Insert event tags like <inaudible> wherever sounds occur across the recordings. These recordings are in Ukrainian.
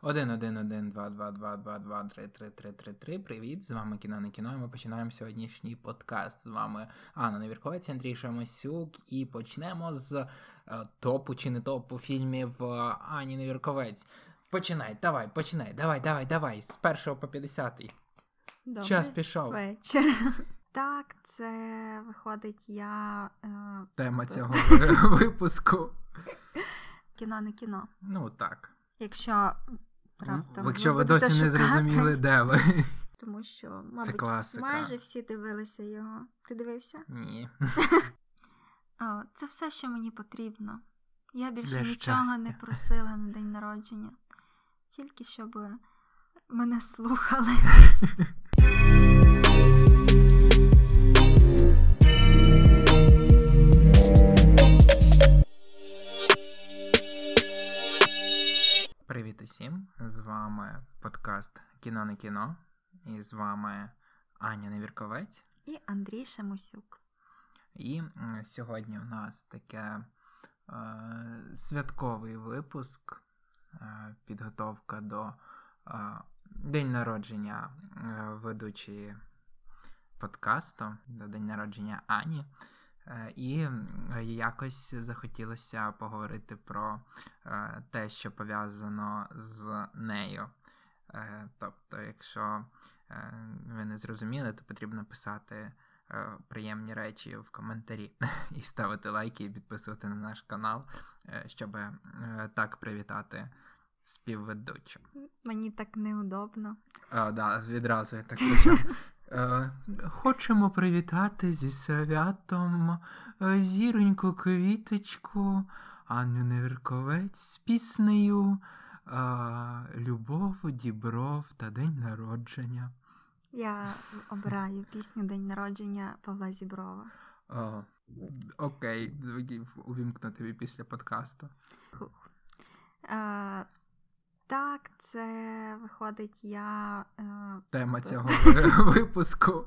1, 1, 1, 2, 2, 2, 2, 2, 3, 3, 3, 3, 3. Привіт, з вами кіно не кіно. І ми починаємо сьогоднішній подкаст. З вами Анна Невірковець, Андрій Шамасюк. І почнемо з е, топу чи не топу фільмів е, Ані Невірковець. Починай, давай, починай, давай, давай, давай. З першого по 50. Добрий Час пішов. вечір. <laughs> Так, це виходить я е, Тема цього <laughs> випуску. кіно не кіно. Ну так. Якщо раптом Якщо ви досі досі не зрозуміли, де ви. Тому що, мабуть, майже всі дивилися його. Ти дивився? Ні. <laughs> О, це все, що мені потрібно. Я більше Для нічого щастя. не просила на день народження. Тільки щоб мене <laughs> слухали. <laughs> Усім! З вами подкаст Кіно не кіно. І з вами Аня Невірковець. І Андрій Шамусюк. І сьогодні у нас таке е, святковий випуск, е, підготовка до е, день народження е, ведучої подкасту, до день народження Ані. Е, І якось захотілося поговорити про е, те, що пов'язано з нею. Е, Тобто, якщо ви не зрозуміли, то потрібно писати приємні речі в коментарі <laughs> і ставити лайки і підписувати на наш канал, щоб так привітати співведучу. Мені так неудобно. А, да, відразу я так <laughs> почав. Е, Хочемо привітати зі святом е, зіроньку квіточку, Анну Невірковець з піснею е, Любов, Дібров та День народження. Я обираю пісню День народження Павла Зіброва. О, окей, увімкну тобі після подкасту. Е, так, це виходить я. Е, Тема цього <laughs> випуску.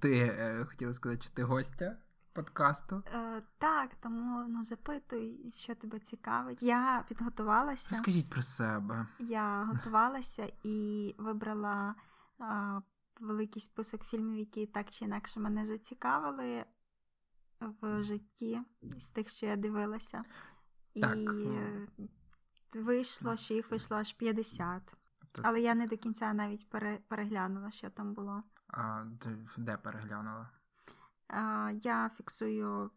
Ти е, хотіла сказати, що ти гостя подкасту? е, так, тому ну, запитуй, що тебе цікавить. Я підготувалася. Розкажіть про себе. Я готувалася і вибрала е, великий список фільмів, які так чи інакше мене зацікавили в житті з тих, що я дивилася. Так, І ну. е, вийшло, що їх вийшло аж 50. Тобто, Але я не до кінця навіть пере, переглянула, що там було. а, де- де переглянула? А, я фіксую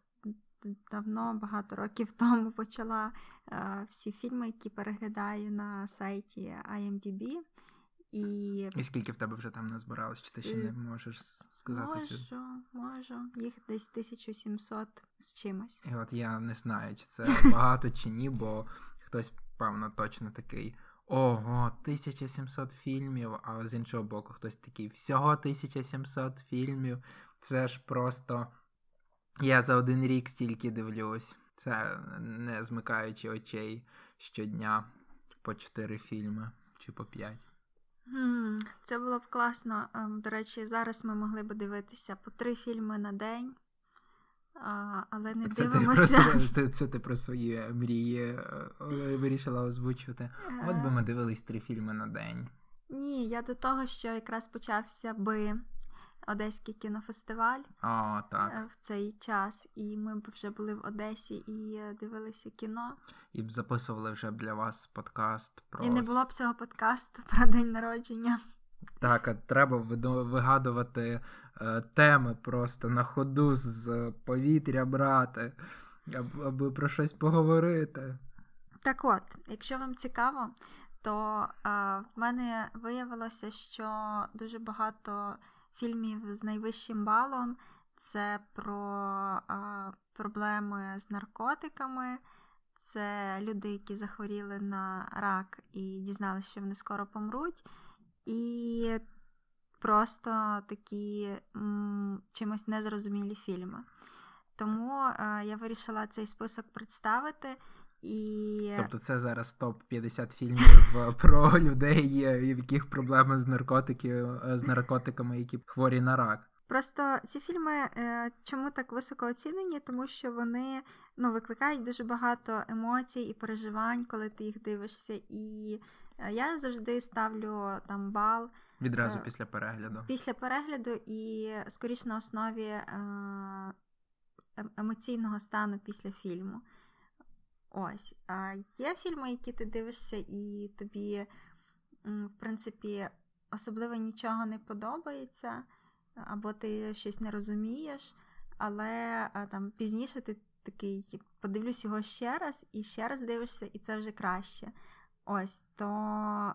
давно, багато років тому почала а, всі фільми, які переглядаю на сайті IMDb. І І скільки в тебе вже там назбиралось, чи ти ще не можеш сказати можу, можу, їх десь 1700 з чимось. І от я не знаю, чи це <laughs> багато чи ні, бо хтось, певно, точно такий. Ого, 1700 фільмів, а з іншого боку, хтось такий всього 1700 фільмів. Це ж просто. Я за один рік стільки дивлюсь. Це не змикаючи очей щодня по 4 фільми чи по 5. Це було б класно. Ем, До речі, зараз ми могли б дивитися по три фільми на день, а, але не Це ти, про, дивимося. це ти про свої мрії е, е, вирішила озвучувати. От би ми дивились три фільми на день. Ні, я до того, що якраз почався би Одеський кінофестиваль О, так. е, в цей час, і ми б вже були в Одесі і е, дивилися кіно. І б записували вже для вас подкаст про І не було б цього подкасту про день народження. так, а треба вигадувати е, теми просто на ходу з повітря брати, аби про щось поговорити. Так от, якщо вам цікаво, то е, в мене виявилося, що дуже багато фільмів з найвищим балом це про е, проблеми з наркотиками. Це люди, які захворіли на рак і дізналися, що вони скоро помруть. І просто такі м, чимось незрозумілі фільми. Тому е, я вирішила цей список представити. І Тобто це зараз топ 50 фільмів <laughs> про людей, е, в яких проблеми з наркотики, е, з наркотиками, які хворі на рак. просто ці фільми е, чому так високо оцінені? Тому що вони ну, викликають дуже багато емоцій і переживань, коли ти їх дивишся. І я завжди ставлю там бал. Відразу е, після перегляду. Після перегляду і скоріш на основі е, ем, емоційного стану після фільму. Ось. А є фільми, які ти дивишся, і тобі, в принципі, особливо нічого не подобається, або ти щось не розумієш, але там пізніше ти такий подивлюсь його ще раз і ще раз дивишся, і це вже краще. Ось, то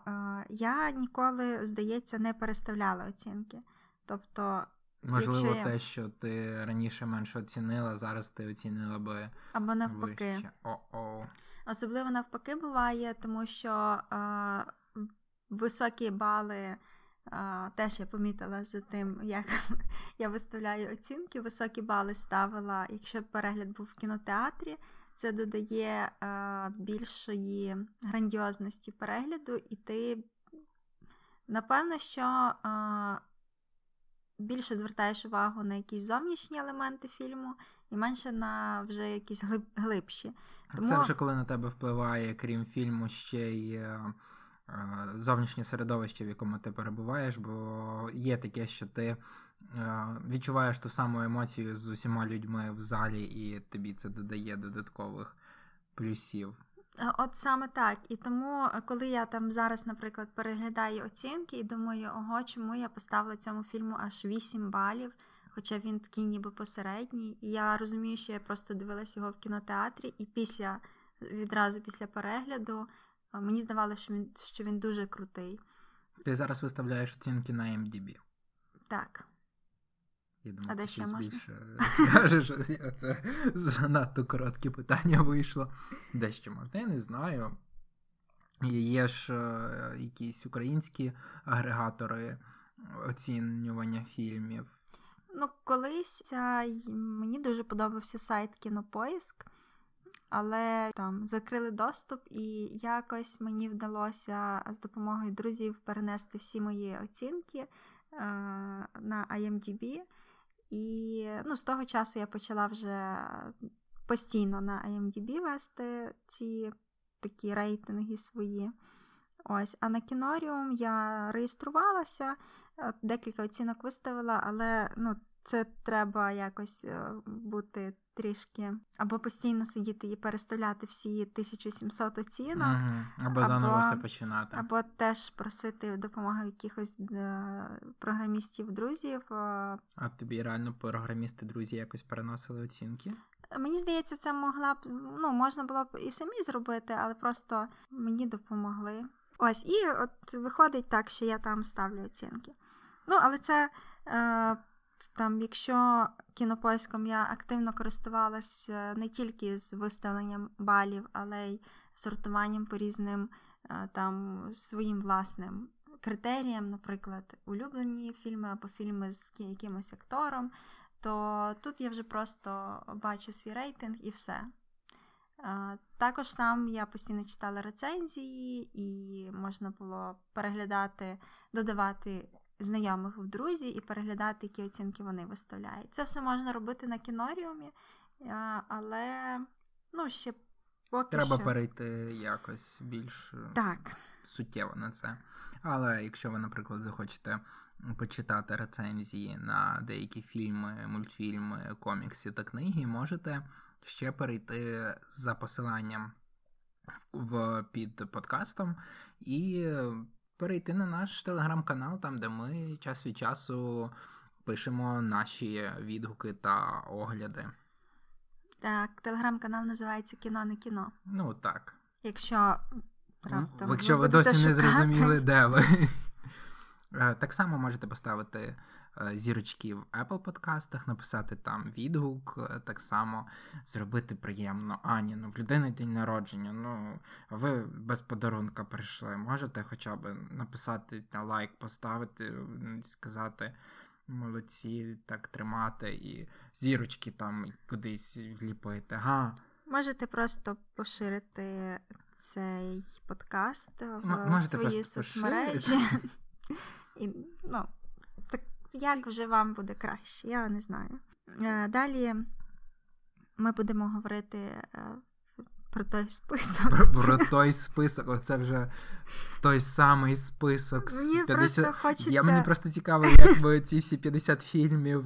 е, я ніколи, здається, не переставляла оцінки. Тобто, Можливо, я... те, що ти раніше менше оцінила, зараз ти оцінила би. Або навпаки. О-о. Особливо навпаки буває, тому що е, високі бали. А, Теж я помітила за тим, як <laughs> я виставляю оцінки. Високі бали ставила, якщо перегляд був в кінотеатрі, це додає а, більшої грандіозності перегляду, і ти, напевно, що а, більше звертаєш увагу на якісь зовнішні елементи фільму і менше на вже якісь глиб, глибші. Тому... Це вже коли на тебе впливає, крім фільму, ще й. Е, Е, зовнішнє середовище, в якому ти перебуваєш, бо є таке, що ти е, відчуваєш ту саму емоцію з усіма людьми в залі, і тобі це додає додаткових плюсів. Е, от саме так. І тому, коли я там зараз, наприклад, переглядаю оцінки і думаю, ого, чому я поставила цьому фільму аж 8 балів, хоча він такий ніби посередній. І я розумію, що я просто дивилася його в кінотеатрі, і після відразу після перегляду Мені здавалося, що він що він дуже крутий. Ти зараз виставляєш оцінки на MDB. Так. Я думаю, а де ще можна? більше скажеш. Це занадто коротке питання вийшло. Де ще можна? Я не знаю. Є ж е, якісь українські агрегатори оцінювання фільмів. Ну, колись мені дуже подобався сайт Кінопоїск але там закрили доступ, і якось мені вдалося з допомогою друзів перенести всі мої оцінки е, на IMDb. І ну, з того часу я почала вже постійно на IMDb вести ці такі рейтинги свої. Ось, А на Кіноріум я реєструвалася, е, декілька оцінок виставила, але ну, це треба якось е, бути трішки або постійно сидіти і переставляти всі 1700 оцінок, угу. або заново все починати. Або теж просити допомоги якихось е, програмістів, друзів. Е. А тобі реально програмісти, друзі якось переносили оцінки? Мені здається, це могла б ну, можна було б і самі зробити, але просто мені допомогли. Ось, і от виходить так, що я там ставлю оцінки. Ну, але це. Е, там, якщо кінопоиском я активно користувалася не тільки з виставленням балів, але й сортуванням по різним е, там своїм власним критеріям, наприклад, улюблені фільми або фільми з якимось актором, то тут я вже просто бачу свій рейтинг і все. Е, також там я постійно читала рецензії, і можна було переглядати, додавати знайомих в друзі і переглядати, які оцінки вони виставляють. Це все можна робити на кіноріумі, але ну, ще поки Треба що... перейти якось більш е, так. суттєво на це. Але якщо ви, наприклад, захочете почитати рецензії на деякі фільми, мультфільми, комікси та книги, можете ще перейти за посиланням в під подкастом і перейти на наш телеграм-канал, там де ми час від часу пишемо наші відгуки та огляди. Так, телеграм-канал називається Кіно не кіно. Ну так. Якщо раптом Якщо ви, досі шукати. не зрозуміли, де ви. <laughs> Е, так само можете поставити зірочки в Apple подкастах, написати там відгук, е, так само зробити приємно. Ані, ну в людини день народження. Ну, ви без подарунка прийшли. Можете хоча б написати на лайк, поставити, сказати. Молодці, так тримати і зірочки там кудись вліпити. Га. Можете просто поширити цей подкаст в М- свої соцмережі. <laughs> І, ну, як вже вам буде краще, я не знаю. Е, далі ми будемо говорити е, про той список. Про, про той список, оце вже той самий список. Мені 50... просто хочеться... Я Мені просто цікаво, як ви ці всі 50 фільмів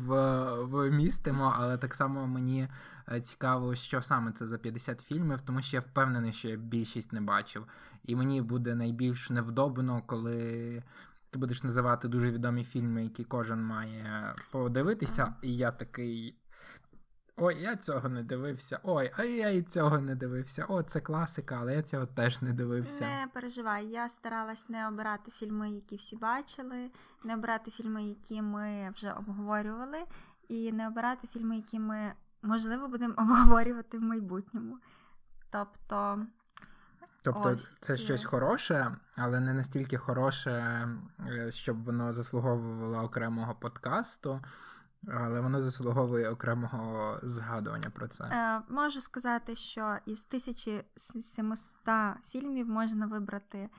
вмістимо, але так само мені е, цікаво, що саме це за 50 фільмів, тому що я впевнений, що я більшість не бачив. І мені буде найбільш невдобно, коли. Ти будеш називати дуже відомі фільми, які кожен має подивитися, і я такий. Ой, я цього не дивився. Ой, а я і цього не дивився. О, це класика, але я цього теж не дивився. Не переживай, я старалась не обирати фільми, які всі бачили, не обирати фільми, які ми вже обговорювали, і не обирати фільми, які ми, можливо, будемо <laughs> обговорювати в майбутньому. Тобто. Тобто Ось це щось хороше, але не настільки хороше, е, щоб воно заслуговувало окремого подкасту. Але воно заслуговує окремого згадування про це. Е, Можу сказати, що із 1700 фільмів можна вибрати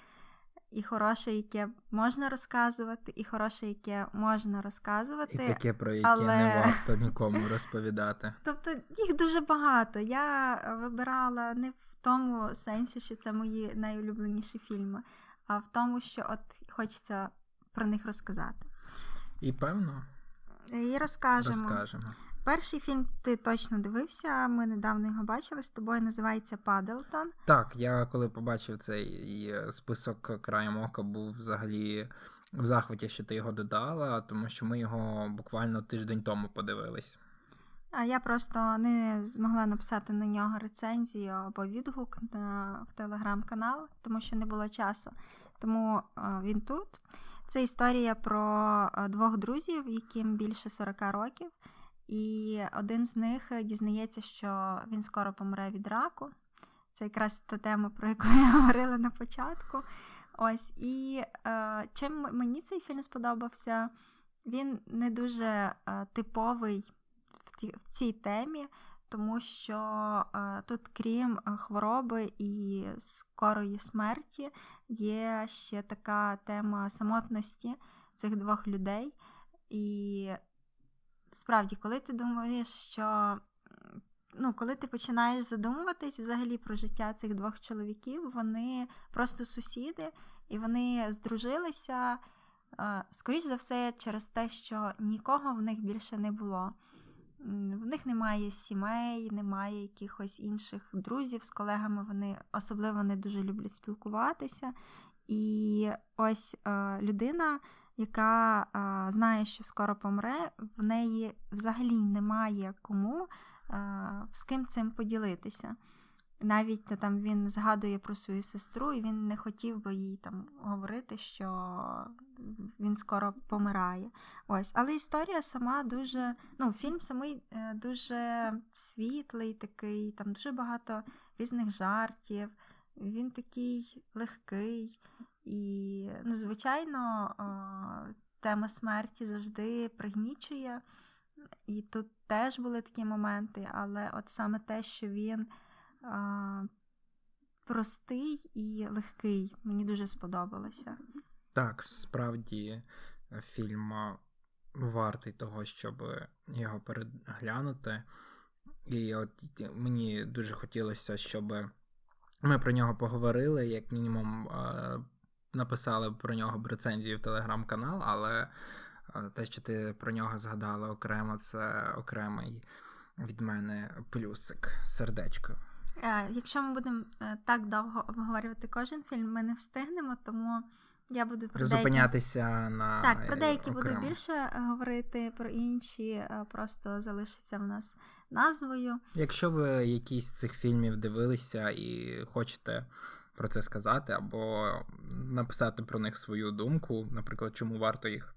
і хороше, яке можна розказувати, і хороше, яке можна розказувати. І таке, про яке але... не варто <laughs> нікому розповідати. Тобто їх дуже багато. Я вибирала не в тому сенсі, що це мої найулюбленіші фільми, а в тому, що от хочеться про них розказати. І певно. І розкажемо. Розкажемо. Перший фільм ти точно дивився. Ми недавно його бачили з тобою. Називається Паделтон. Так, я коли побачив цей список краєм ока, був взагалі в захваті, що ти його додала, тому що ми його буквально тиждень тому подивились. А я просто не змогла написати на нього рецензію або відгук в телеграм-канал, тому що не було часу. Тому він тут. Це історія про е, двох друзів, яким більше 40 років, і один з них дізнається, що він скоро помре від раку. Це якраз та тема, про яку я <laughs> говорила на початку. Ось, і е, чим мені цей фільм сподобався, він не дуже е, типовий в, ті, в цій темі, тому що е, тут, крім е, хвороби і скорої смерті, є ще така тема самотності цих двох людей. І справді, коли ти думаєш, що ну, коли ти починаєш задумуватись взагалі про життя цих двох чоловіків, вони просто сусіди, і вони здружилися, е, скоріш за все, через те, що нікого в них більше не було. В них немає сімей, немає якихось інших друзів з колегами. Вони особливо не дуже люблять спілкуватися. І ось е, людина, яка е, знає, що скоро помре, в неї взагалі немає кому е, з ким цим поділитися. Навіть там він згадує про свою сестру, і він не хотів би їй там говорити, що він скоро помирає. Ось, але історія сама дуже. Ну, фільм самий е, дуже світлий, такий, там дуже багато різних жартів. Він такий легкий. І, звичайно, тема смерті завжди пригнічує. І тут теж були такі моменти, але от саме те, що він простий і легкий. Мені дуже сподобалося. Так, справді фільм вартий того, щоб його переглянути. І от мені дуже хотілося, щоб ми про нього поговорили, як мінімум написали про нього б рецензію в телеграм-канал, але е, те, що ти про нього згадала окремо, це окремий від мене плюсик, сердечко. Е, якщо ми будемо е, так довго обговорювати кожен фільм, ми не встигнемо, тому я буду про зупинятися деякі... на так. Про деякі окремо. буду більше говорити, про інші просто залишиться в нас назвою. Якщо ви якісь з цих фільмів дивилися і хочете про це сказати, або написати про них свою думку, наприклад, чому варто їх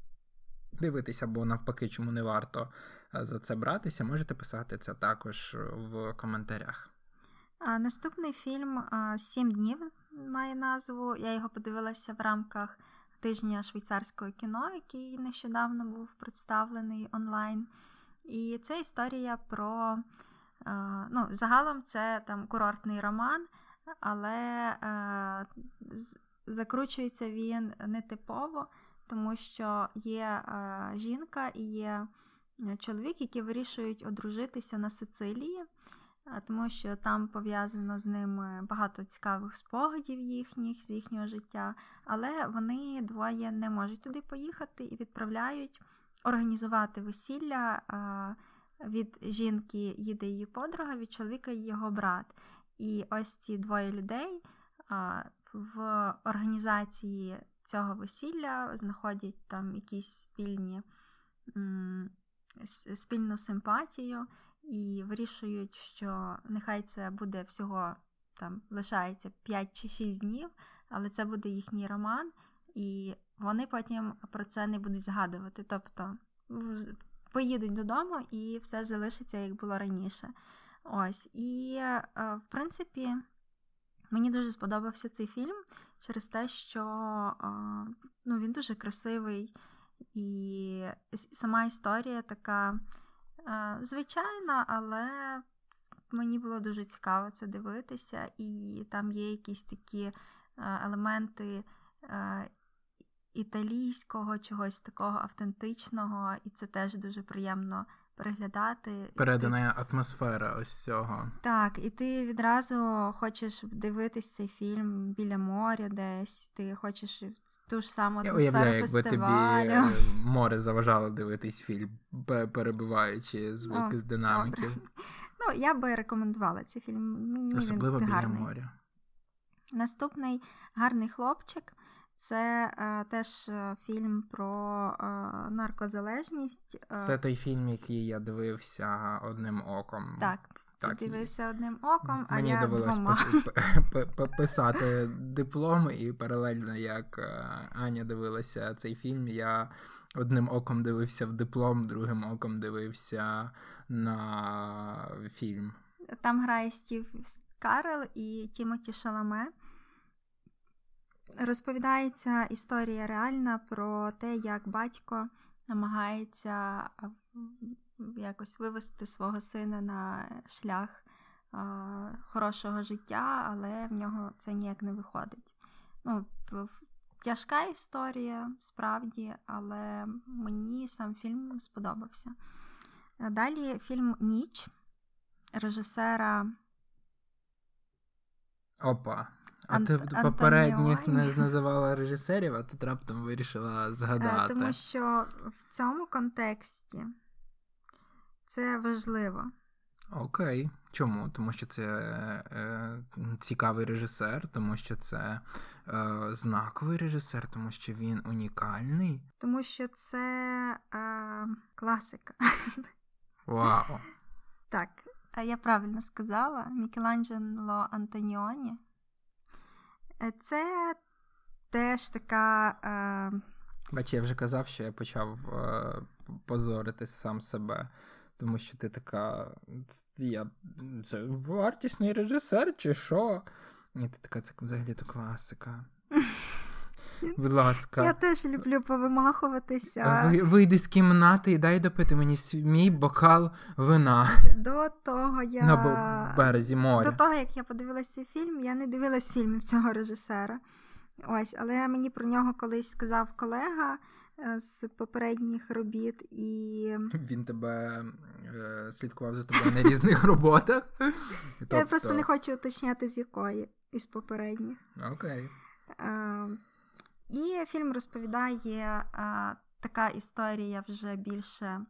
дивитися, або навпаки, чому не варто за це братися, можете писати це також в коментарях. Наступний фільм Сім днів має назву. Я його подивилася в рамках тижня швейцарського кіно, який нещодавно був представлений онлайн. І це історія про ну, загалом це там курортний роман, але закручується він нетипово, тому що є жінка і є чоловік, які вирішують одружитися на Сицилії. тому що там пов'язано з ними багато цікавих спогадів їхніх з їхнього життя, але вони двоє не можуть туди поїхати і відправляють організувати весілля. Від жінки їде її подруга, від чоловіка його брат. І ось ці двоє людей в організації цього весілля знаходять там якісь спільні спільну симпатію і вирішують, що нехай це буде всього там лишається 5 чи 6 днів, але це буде їхній роман, і вони потім про це не будуть згадувати. Тобто поїдуть додому і все залишиться, як було раніше. Ось. І, е, в принципі, мені дуже сподобався цей фільм через те, що е, ну, він дуже красивий, і сама історія така е, звичайна, але мені було дуже цікаво це дивитися, і там є якісь такі елементи італійського, чогось такого автентичного, і це теж дуже приємно переглядати. Передана ти... атмосфера ось цього. Так, і ти відразу хочеш дивитись цей фільм біля моря десь, ти хочеш ту ж саму атмосферу Я уявляю, фестивалю. якби тобі е, море заважало дивитись фільм, перебиваючи звуки О, з динаміків. Добре. <laughs> Ну, я би рекомендувала цей фільм. Мені Особливо він біля гарний. моря. Наступний гарний хлопчик. Це е, теж е, фільм про е, наркозалежність. Е. Це той фільм, який я дивився одним оком. Так. Так, ти дивився одним оком, а Мені я довелось двома. писати диплом, і паралельно, як е, Аня дивилася цей фільм, я одним оком дивився в диплом, другим оком дивився на фільм. Там грає Стів Карел і Тімоті Шаламе. Розповідається історія реальна про те, як батько намагається якось вивести свого сина на шлях хорошого життя, але в нього це ніяк не виходить. Ну, Тяжка історія, справді, але мені сам фільм сподобався. Далі фільм Ніч режисера. Опа. А Ант... ти попередніх не <laughs> називала режисерів, а тут раптом вирішила згадати. Тому що в цьому контексті це важливо. Окей. Чому? Тому що це е, цікавий режисер, тому що це е, знаковий режисер, тому що він унікальний. Тому що це е, класика. <laughs> Вау. Так, я правильно сказала. Мікеланджело Антоніоні. Е, це теж така. Е... Бач, я вже казав, що я почав е, позорити сам себе, тому що ти така. я, Це вартісний режисер, чи що? І ти така, це взагалі то класика. <laughs> <laughs> Будь ласка. Я теж люблю повимахуватися. Вийди з кімнати і дай допити мені мій бокал вина. До того я на березі моря. До того, як я подивилася фільм, я не дивилась фільмів цього режисера. Ось, але мені про нього колись сказав колега е, з попередніх робіт, і <laughs> він тебе е, слідкував за тобою на різних <laughs> роботах. Тобто... Я просто не хочу уточняти, з якої із попередніх. Окей. Е, і фільм розповідає а, така історія вже більше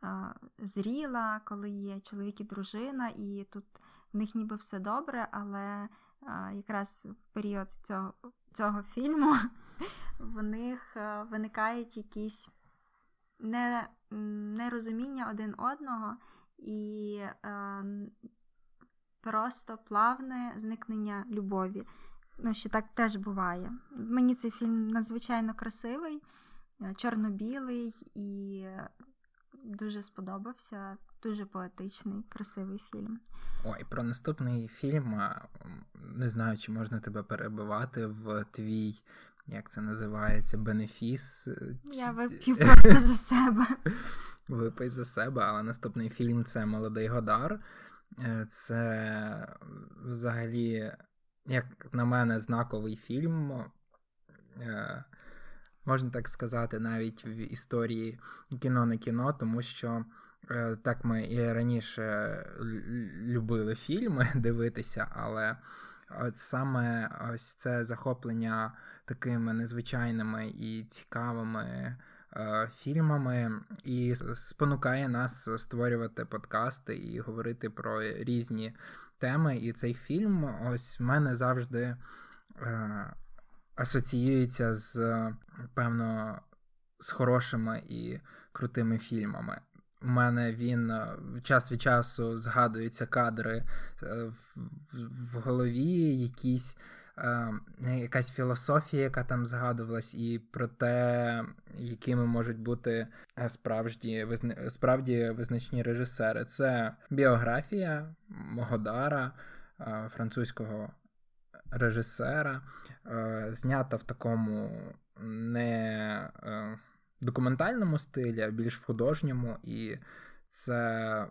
а, зріла, коли є чоловік і дружина, і тут в них ніби все добре, але а, якраз в період цього цього фільму <laughs> в них виникають якісь не, нерозуміння один одного і просто плавне зникнення любові. Ну, що так теж буває. Мені цей фільм надзвичайно красивий, е, чорно-білий і дуже сподобався. Дуже поетичний, красивий фільм. Ой, про наступний фільм. Не знаю, чи можна тебе перебивати в твій, як це називається, бенефіс. Я вип'ю просто за себе. <laughs> Випий за себе, але наступний фільм це Молодий Годар. Е, це взагалі як на мене, знаковий фільм. Е, Можна так сказати, навіть в історії кіно не кіно, тому що Е, так, ми і раніше любили фільми <laughs> дивитися, але от саме ось це захоплення такими незвичайними і цікавими е, фільмами, і спонукає нас створювати подкасти і говорити про різні теми. І цей фільм ось в мене завжди е, асоціюється з, певно, з хорошими і крутими фільмами. У мене він е, час від часу згадуються кадри е, в голові, якісь, якась філософія, яка там згадувалась, і про те, якими можуть бути справді справді визначні режисери. Це біографія Годара, французького режисера, знята в такому не документальному стилі, а більш в художньому, і це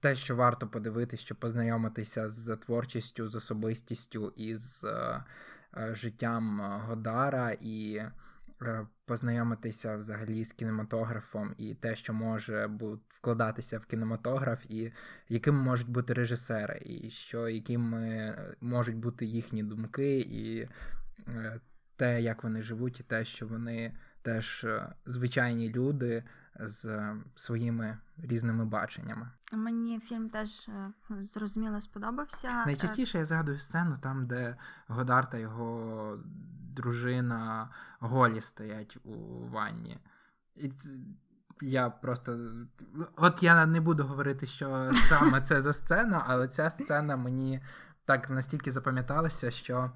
те, що варто подивитися, щоб познайомитися з творчістю, з особистістю і з е, е, життям Годара, і е, познайомитися взагалі з кінематографом і те, що може вкладатися в кінематограф, і якими можуть бути режисери, і що якими можуть бути їхні думки, і те, як вони живуть, і те, що вони теж е, звичайні люди з е, своїми різними баченнями. Мені фільм теж е, зрозуміло сподобався. Найчастіше я згадую сцену там, де Годар та його дружина голі стоять у ванні. І я просто. От я не буду говорити, що саме це за сцена, але ця сцена мені так настільки запам'яталася, що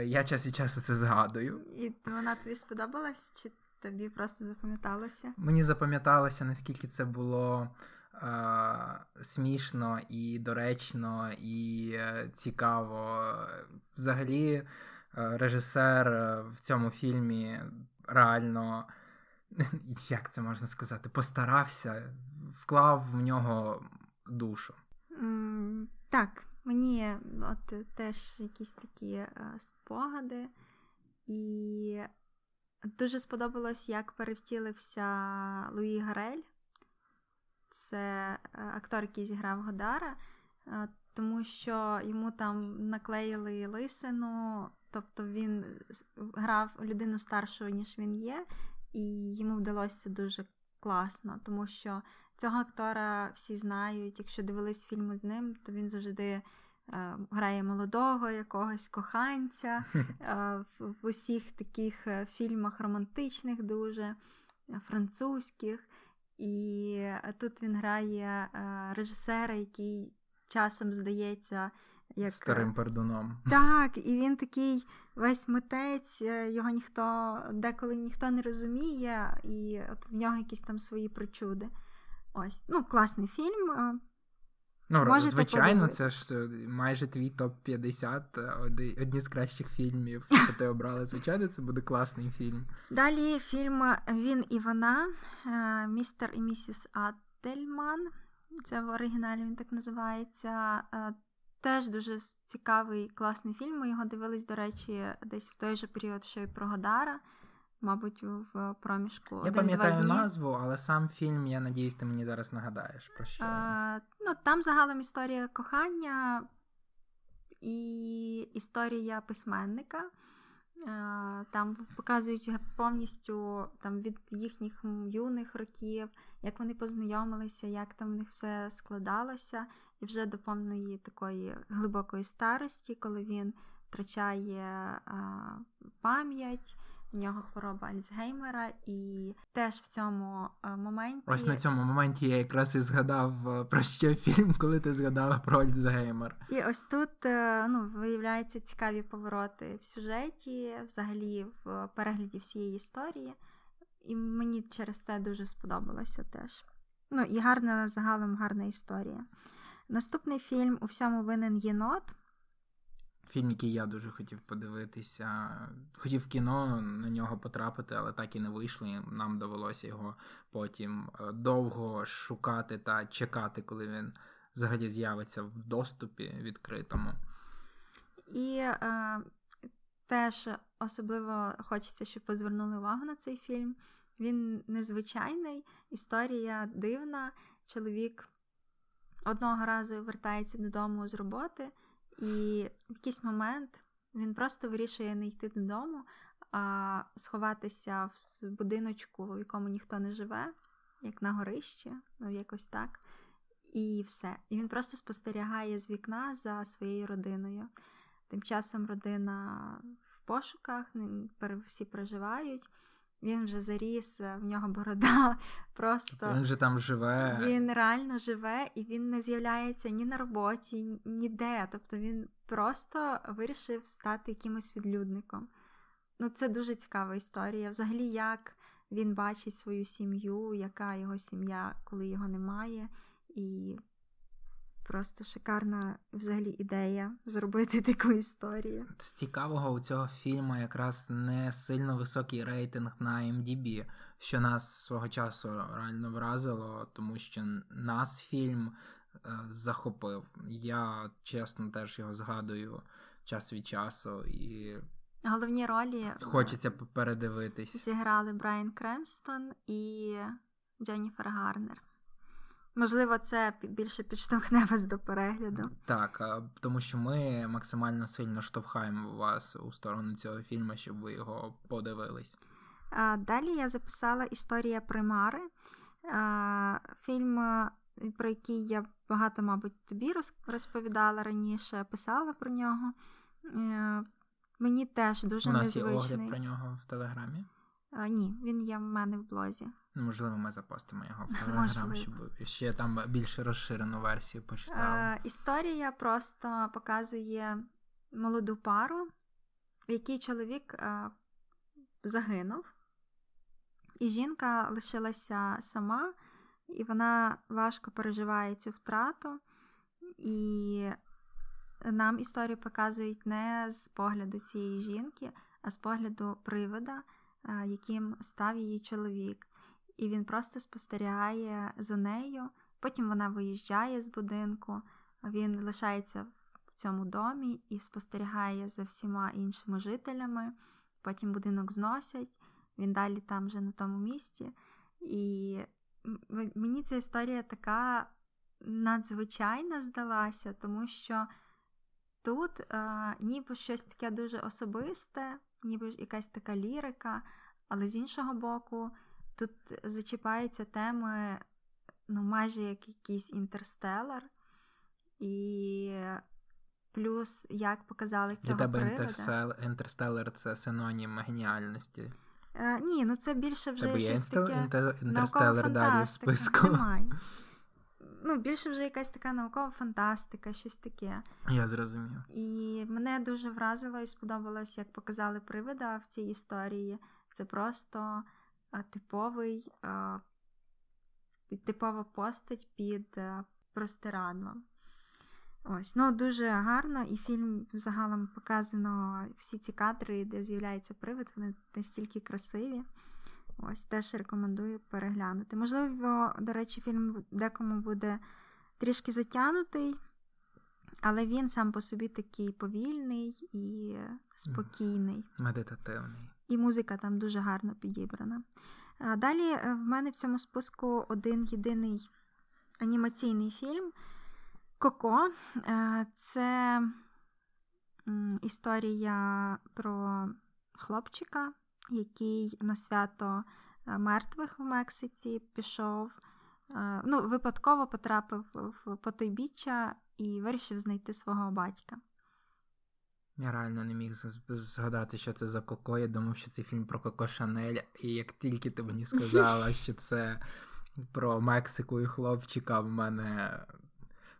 я час від часу це згадую. І вона тобі сподобалась? Чи Тобі просто запам'яталося? Мені запам'яталося, наскільки це було е, смішно і доречно, і е, цікаво. Взагалі, е, режисер в цьому фільмі реально, <laughs> як це можна сказати, постарався, вклав в нього душу. Mm, так, мені от теж якісь такі е, спогади. І Дуже сподобалось, як перевтілився Луї Гарель. Це е, актор, який зіграв Годара, е, тому що йому там наклеїли лисину, тобто він грав людину старшу, ніж він є, і йому вдалося дуже класно, тому що цього актора всі знають. Якщо дивились фільми з ним, то він завжди Е, грає молодого якогось коханця <laughs> е, в усіх таких е, фільмах романтичних, дуже французьких. І тут він грає режисера, який часом здається як старим пердуном. Так, і він такий весь митець, його ніхто деколи ніхто не розуміє, і от в нього якісь там свої причуди. Ось, ну, класний фільм. Ну, Можете звичайно, подивити. це ж е, майже твій топ-50, е, одні з кращих фільмів, <laughs> що ти обрала. Звичайно, це буде класний фільм. Далі фільм Він і вона, е, містер і місіс Ательман. Це в оригіналі він так називається. Теж дуже цікавий, класний фільм. Ми його дивились, до речі, десь в той же період, що й про Годара мабуть, в проміжку. Я пам'ятаю назву, але сам фільм, я надіюсь, ти мені зараз нагадаєш про що. А, ну, Там загалом історія кохання і історія письменника. Там показують повністю там, від їхніх юних років, як вони познайомилися, як там в них все складалося, і вже до повної такої глибокої старості, коли він втрачає а, пам'ять в нього хвороба Альцгеймера, і теж в цьому е, моменті. Ось на цьому моменті я якраз і згадав е, про що <laughs> фільм, коли ти згадала про Альцгеймер. І ось тут е, ну, виявляються цікаві повороти в сюжеті, взагалі в перегляді всієї історії. І мені через це дуже сподобалося теж. Ну і гарна загалом гарна історія. Наступний фільм у всьому винен єнот. Фільм, який я дуже хотів подивитися. Хотів в кіно на нього потрапити, але так і не вийшло. Нам довелося його потім е, довго шукати та чекати, коли він взагалі з'явиться в доступі відкритому. І е, теж особливо хочеться, щоб ви звернули увагу на цей фільм. Він незвичайний, історія дивна. чоловік одного разу вертається додому з роботи, і в якийсь момент він просто вирішує не йти додому, а сховатися в будиночку, в якому ніхто не живе, як на горищі, ну якось так. І все. І він просто спостерігає з вікна за своєю родиною. Тим часом родина в пошуках, всі проживають. Він вже заріс, в нього борода. <laughs> Просто він же там живе. Він реально живе і він не з'являється ні на роботі, ніде. Тобто він просто вирішив стати якимось відлюдником. Ну, це дуже цікава історія. Взагалі, як він бачить свою сім'ю, яка його сім'я, коли його немає. І просто шикарна взагалі ідея зробити <laughs> таку історію. З цікавого у цього фільму якраз не сильно високий рейтинг на MDB, що нас свого часу реально вразило, тому що нас фільм е, захопив. Я чесно теж його згадую час від часу і. Головні ролі е, хочеться передивитись. Зіграли Брайан Кренстон і Дженніфер Гарнер. Можливо, це більше підштовхне вас до перегляду. Так, тому що ми максимально сильно штовхаємо вас у сторону цього фільму, щоб ви його подивились. Далі я записала історія примари. Фільм, про який я багато, мабуть, тобі розповідала раніше, писала про нього. Е, мені теж дуже У нас незвичний. є огляд про нього в Телеграмі? Ні, він є в мене в блозі. Можливо, ми запостимо його в <laughs> Телеграм, щоб ще там більш розширену версію почитали. Е, Історія просто показує молоду пару, в якій чоловік е, загинув, і жінка лишилася сама, і вона важко переживає цю втрату. І нам історію показують не з погляду цієї жінки, а з погляду привода, е, яким став її чоловік і він просто спостерігає за нею. Потім вона виїжджає з будинку, він лишається в цьому домі і спостерігає за всіма іншими жителями. Потім будинок зносять, він далі там вже на тому місці. І мені ця історія така надзвичайна здалася, тому що тут е, ніби щось таке дуже особисте, ніби якась така лірика, але з іншого боку. Тут зачіпаються теми, ну, майже як якийсь інтерстелар, і плюс як показали цього Для тебе привода. інтерстелар це синонім геніальності. Е, Ні, ну це більше вже Тебе щось таке інтерстелар далі в списку. Немає. Ну, більше вже якась така наукова фантастика, щось таке. Я зрозумів. І мене дуже вразило і сподобалось, як показали привида в цій історії. Це просто типовий, типова постать під е, простирадлом. Ось, ну Дуже гарно, і фільм загалом показано всі ці кадри, де з'являється привид, вони настільки красиві. Ось, теж рекомендую переглянути. Можливо, до речі, фільм декому буде трішки затягнутий, але він сам по собі такий повільний і спокійний. Медитативний і музика там дуже гарно підібрана. Далі е, в мене в цьому списку один єдиний анімаційний фільм Коко. Е, це історія про хлопчика, який на свято е, мертвих в Мексиці пішов. Ну, Випадково потрапив в потойбіччя і вирішив знайти свого батька. Я реально не міг згадати, що це за Коко. Я думав, що це фільм про Коко Шанель. І як тільки ти мені сказала, <laughs> що це про Мексику і хлопчика, в мене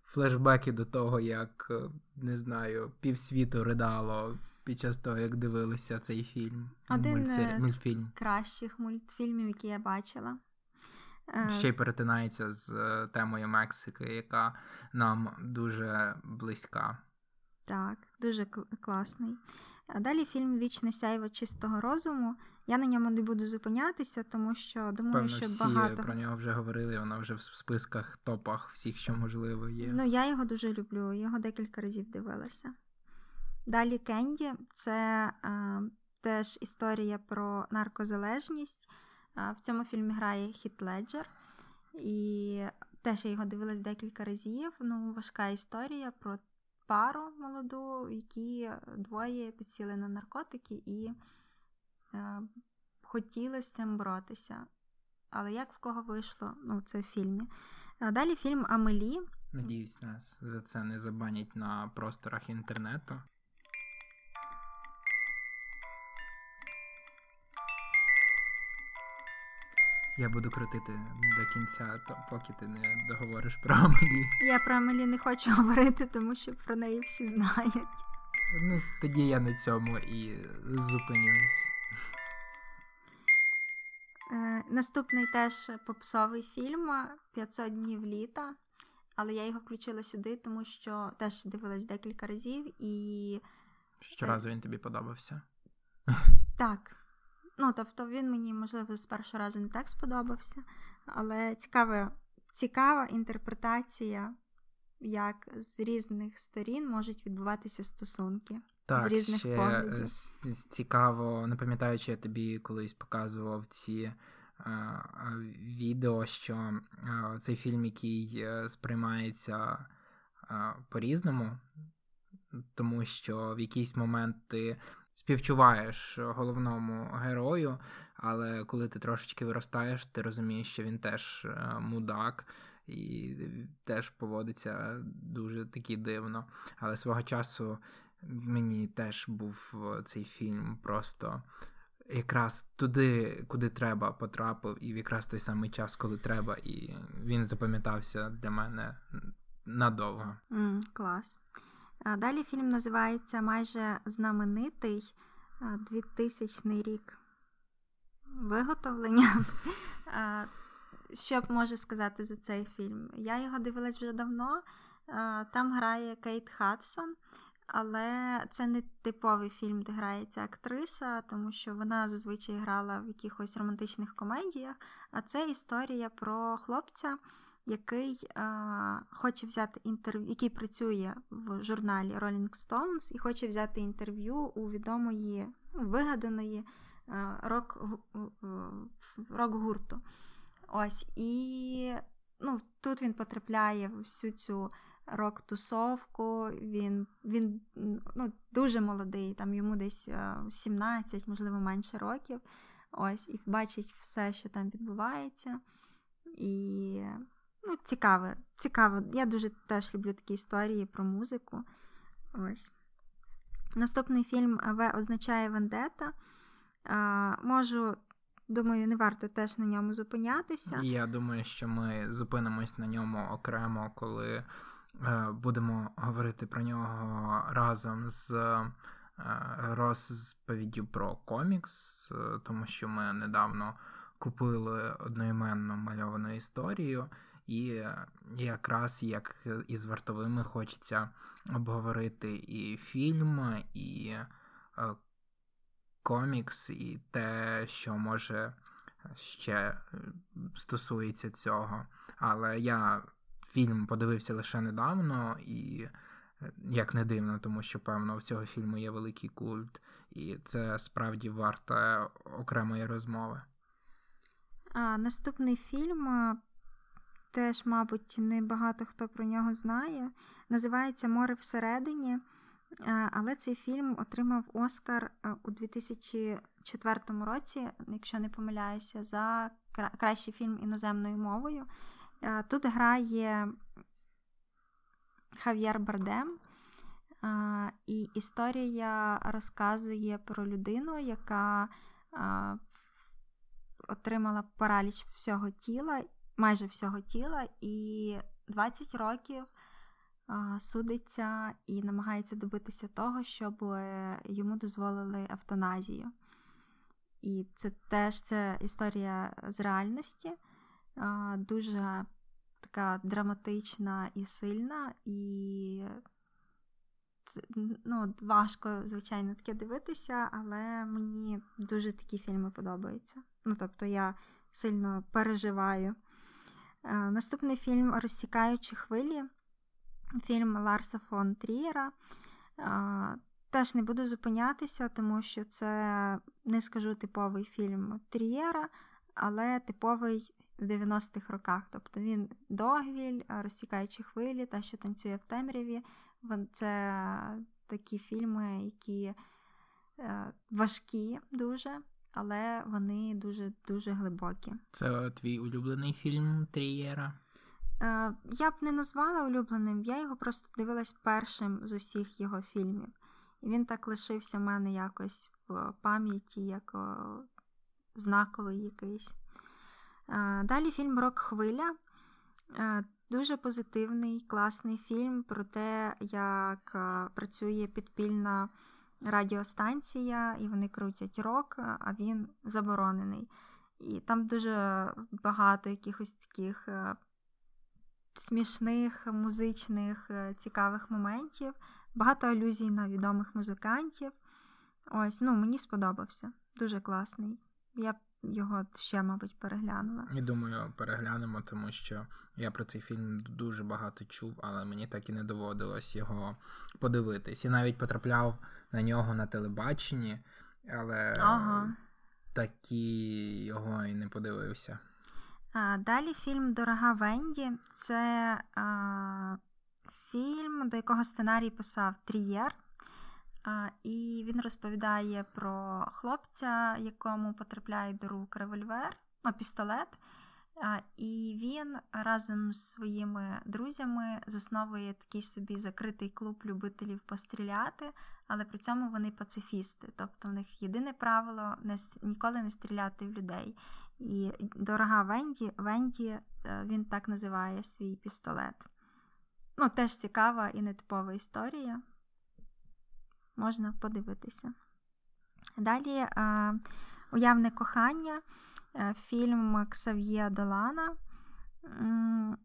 флешбеки до того, як не знаю, півсвіту ридало під час того, як дивилися цей фільм. Один Мультсері... з кращих мультфільмів, які я бачила. Е, Ще й перетинається з е, темою Мексики, яка нам дуже близька. Так, дуже класний. А Далі фільм Вічне сяйво чистого розуму. Я на ньому не буду зупинятися, тому що думаю, Певно, що всі багато про нього вже говорили, воно вже в списках, топах всіх, що можливо є. Ну, я його дуже люблю, його декілька разів дивилася. Далі Кенді це е, теж історія про наркозалежність. В цьому фільмі грає Хіт Леджер. І Теж я його дивилась декілька разів. Ну, важка історія про пару молоду, які двоє підсіли на наркотики і е, хотіли з цим боротися. Але як в кого вийшло, ну, це в фільмі. А далі фільм Амелі. Надіюсь, нас за це не забанять на просторах інтернету. Я буду крутити до кінця, то поки ти не договориш про Амелі. Я про Амелі не хочу говорити, тому що про неї всі знають. Ну, тоді я на цьому і зупинюсь. Е, наступний теж попсовий фільм 500 днів літа. Але я його включила сюди, тому що теж дивилась декілька разів і. Щоразу він тобі подобався? Так. Ну, тобто, він мені, можливо, з першого разу не так сподобався, але цікава, цікава інтерпретація, як з різних сторін можуть відбуватися стосунки. Так, з різних ще поглядів. цікаво, не пам'ятаю, чи я тобі колись показував ці а, відео, що а, цей фільм, який е, сприймається а, по-різному, тому що в якийсь момент ти співчуваєш головному герою, але коли ти трошечки виростаєш, ти розумієш, що він теж е, мудак. І теж поводиться дуже таки дивно. Але свого часу мені теж був цей фільм просто якраз туди, куди треба, потрапив, і в якраз той самий час, коли треба, і він запам'ятався для мене надовго. Мм, клас. Далі фільм називається Майже знаменитий 2000 рік виготовлення. <laughs> Що б можу сказати за цей фільм? Я його дивилась вже давно. Там грає Кейт Хадсон, але це не типовий фільм, де грається актриса, тому що вона зазвичай грала в якихось романтичних комедіях. А це історія про хлопця, який а, хоче взяти інтерв'ю, який працює в журналі Rolling Stones і хоче взяти інтерв'ю у відомої ну, вигаданої рок, рок-гурту. Ось і ну, тут він потрапляє в всю цю рок-тусовку. Він він ну, дуже молодий, там йому десь 17, можливо, менше років. Ось, і бачить все, що там відбувається. І ну, цікаве. цікаво. Я дуже теж люблю такі історії про музику. Ось. Наступний фільм В означає Вендета. Можу, думаю, не варто теж на ньому зупинятися. Я думаю, що ми зупинимось на ньому окремо, коли е, будемо говорити про нього разом з е, розповіддю про комікс, е, тому що ми недавно купили одноіменну мальовану історію. І якраз як із вартовими хочеться обговорити і фільм, і комікс, і те, що може ще стосується цього. Але я фільм подивився лише недавно, і як не дивно, тому що, певно, у цього фільму є великий культ, і це справді варте окремої розмови. А, Наступний фільм теж, мабуть, не багато хто про нього знає. Називається Море всередині. Але цей фільм отримав Оскар у 2004 році, якщо не помиляюся, за кращий фільм іноземною мовою. Тут грає Хав'єр Бардем, і історія розказує про людину, яка отримала параліч всього тіла, майже всього тіла, і 20 років судиться і намагається добитися того, щоб е, йому дозволили евтаназію. І це теж це історія з реальності, дуже така драматична і сильна, і ну, важко, звичайно, таке дивитися, але мені дуже такі фільми подобаються. Ну, тобто я сильно переживаю. Наступний фільм Розсікаючі хвилі фільм Ларса фон Трієра. Теж не буду зупинятися, тому що це не скажу типовий фільм Трієра, але типовий в 90-х роках. Тобто він догвіль, розсікаючи хвилі, та що танцює в темряві. Це такі фільми, які е, важкі дуже, але вони дуже дуже глибокі. Це твій улюблений фільм Трієра? Е, я б не назвала улюбленим, я його просто дивилась першим з усіх його фільмів. І він так лишився в мене якось в пам'яті, як о, знаковий якийсь. Е, далі фільм Рок Хвиля. Е, дуже позитивний, класний фільм про те, як працює підпільна радіостанція, і вони крутять рок, а він заборонений. І там дуже багато якихось таких смішних, музичних, е, цікавих моментів, багато алюзій на відомих музикантів. Ось, ну, мені сподобався. Дуже класний. Я його ще, мабуть, переглянула. Я думаю, переглянемо, тому що я про цей фільм дуже багато чув, але мені так і не доводилось його подивитись. Я навіть потрапляв на нього на телебаченні, але ага. такі його і не подивився. Далі фільм Дорога Венді це а, фільм, до якого сценарій писав Трієр. А, і він розповідає про хлопця, якому потрапляє до рук револьвер, ну, пістолет. І він разом з своїми друзями засновує такий собі закритий клуб любителів постріляти, але при цьому вони пацифісти. Тобто в них єдине правило не, ніколи не стріляти в людей. І дорога Венді, Венді, е, він так називає свій пістолет. Ну, теж цікава і нетипова історія. Можна подивитися. Далі е, Уявне кохання, фільм Ксав'є Долана. Ну,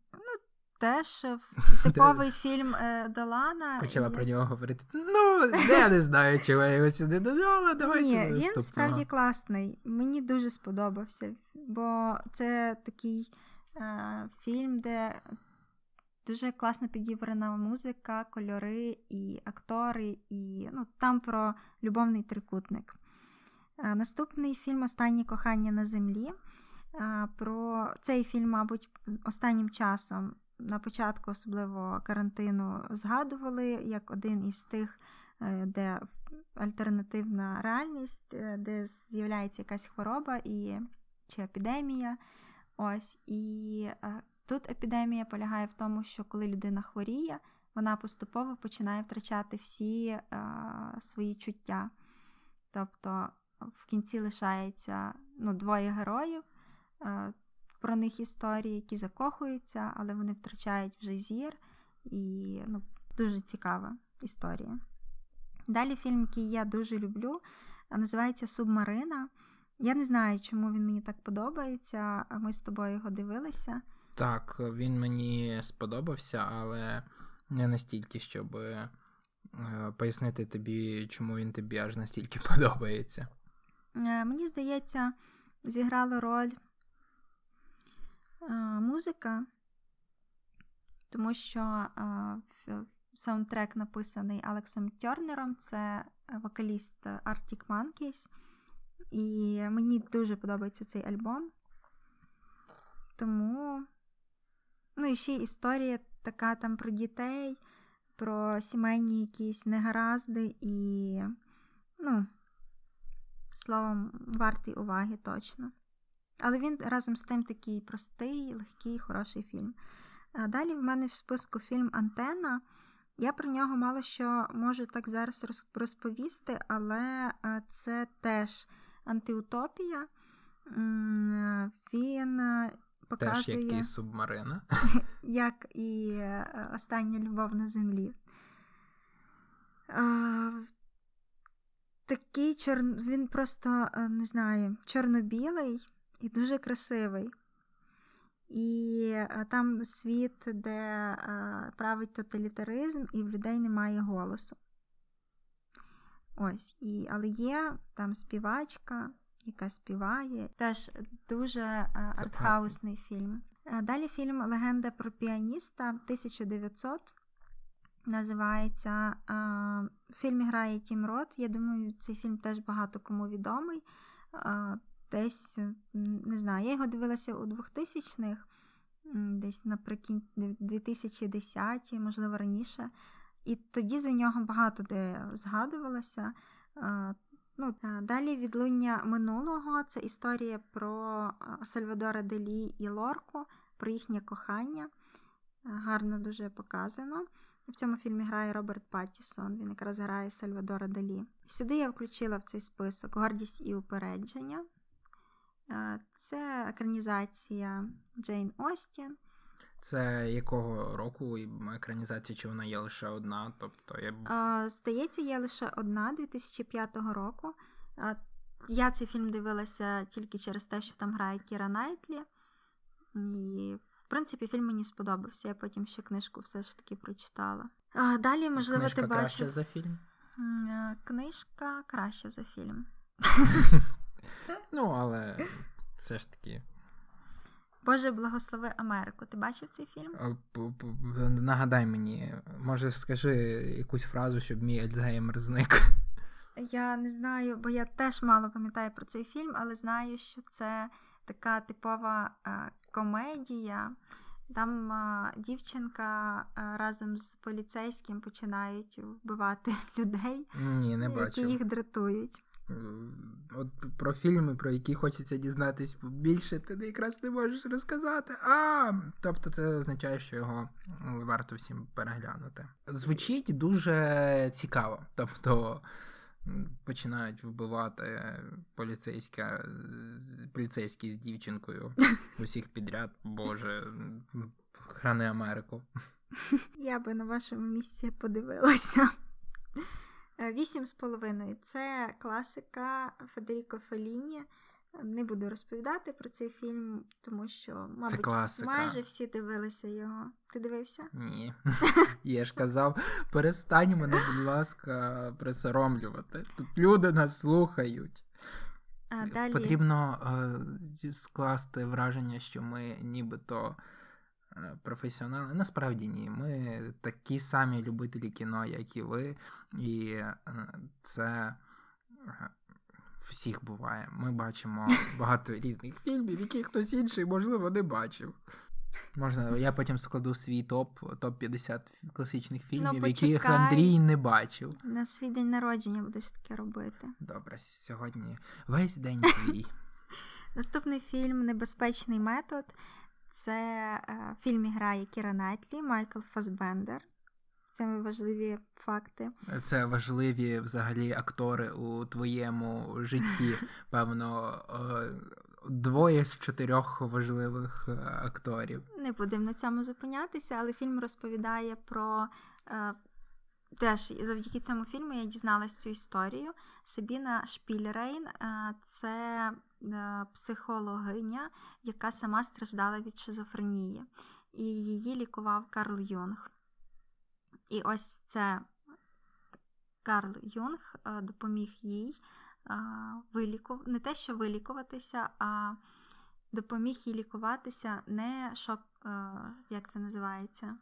теж <laughs> типовий фільм е, Долана. Почала про нього говорити. Ну, я не знаю, чого я його сюди додала. Давайте Ні, Він справді класний. Мені дуже сподобався, бо це такий е, фільм, де дуже класно підібрана музика, кольори і актори, і ну, там про любовний трикутник. Наступний фільм Останнє кохання на землі. Про цей фільм, мабуть, останнім часом на початку, особливо карантину, згадували як один із тих, е, де альтернативна реальність, е, де з'являється якась хвороба і чи епідемія. Ось і е, тут епідемія полягає в тому, що коли людина хворіє, вона поступово починає втрачати всі свої чуття. Тобто в кінці лишається ну, двоє героїв про них історії, які закохуються, але вони втрачають вже зір. І ну, дуже цікава історія. Далі фільм, який я дуже люблю, називається Субмарина. Я не знаю, чому він мені так подобається. Ми з тобою його дивилися. Так, він мені сподобався, але не настільки, щоб е, пояснити тобі, чому він тобі аж настільки <laughs> подобається. Е, мені здається, зіграло роль музика, тому що саундтрек написаний Алексом Тернером, це вокаліст Arctic Monkeys. І мені дуже подобається цей альбом. Тому, ну, і ще історія така там про дітей, про сімейні якісь негаразди і, ну, словом, вартий уваги точно. Але він разом з тим такий простий, легкий, хороший фільм. Далі в мене в списку фільм Антенна. Я про нього мало що можу так зараз розповісти, але це теж антиутопія. Він показує. Теж як і субмарина. <laughs> Як і е, остання любов на землі. Такий чор... він просто е, не знаю, чорно-білий і дуже красивий. І е, там світ, де е, править тоталітаризм, і в людей немає голосу. Ось, і, Але є там співачка, яка співає. Теж дуже артхаусний фільм. Далі фільм Легенда про піаніста 1900. Називається. В фільмі грає Тім Рот. Я думаю, цей фільм теж багато кому відомий десь не знаю, я його дивилася у 2000-х, десь наприкінці 2010 можливо, раніше. І тоді за нього багато де згадувалося. Ну, Далі відлуння минулого це історія про Сальвадора Делі і Лорку, про їхнє кохання. Гарно дуже показано. В цьому фільмі грає Роберт Паттісон, він якраз грає Сальвадора Далі. Сюди я включила в цей список гордість і упередження. Це екранізація Джейн Остін. Це якого року екранізація, чи вона є лише одна? Тобто я... а, Здається, є лише одна 2005 року. А, я цей фільм дивилася тільки через те, що там грає Кіра Найтлі. І, в принципі, фільм мені сподобався. Я потім ще книжку все ж таки прочитала. А, Далі, можливо, Книжка ти бачив... краще за фільм? Книжка краще за фільм. <laughs> Ну, але все ж таки. Боже, благослови Америку. Ти бачив цей фільм? Нагадай мені, може, скажи якусь фразу, щоб мій Альцгеймер зник. Я не знаю, бо я теж мало пам'ятаю про цей фільм, але знаю, що це така типова е, комедія. Там е, дівчинка е, разом з поліцейським починають вбивати <laughs> людей, Ні, не які їх дратують. От про фільми, про які хочеться дізнатись більше, ти якраз не можеш розказати. А, тобто це означає, що його варто всім переглянути. Звучить дуже цікаво. Тобто починають вбивати поліцейська, поліцейські з дівчинкою <laughs> усіх підряд. Боже, храни Америку. <laughs> Я би на вашому місці подивилася. Вісім з половиною це класика Федеріко Феліні. Не буду розповідати про цей фільм, тому що, мабуть, майже всі дивилися його. Ти дивився? Ні. <laughs> Я ж казав, перестань мене, будь ласка, присоромлювати. Тут люди нас слухають. А, далі... Потрібно е, скласти враження, що ми нібито Е, професіонали. Насправді ні. Ми такі самі любителі кіно, як і ви, і е, це е, всіх буває. Ми бачимо багато різних фільмів, які хтось інший, можливо, не бачив. Можна, я потім складу свій топ, топ-50 класичних ну, фільмів, ну, яких Андрій не бачив. На свій день народження будеш таке робити. Добре, сьогодні весь день твій. <laughs> Наступний фільм Небезпечний метод. Це е, в фільмі грає Кіра Найтлі, Майкл Фасбендер. Це важливі факти. Це важливі взагалі актори у твоєму житті. <laughs> Певно, е, двоє з чотирьох важливих е, акторів. Не будемо на цьому зупинятися, але фільм розповідає про. Теж завдяки цьому фільму я дізналась цю історію. Сабіна Шпільрейн це Е, психологиня, яка сама страждала від шизофренії, і її лікував Карл Юнг. І ось це Карл Юнг е, допоміг їй е, вилікувати, не те, що вилікуватися, а допоміг їй лікуватися не шок, як це називається?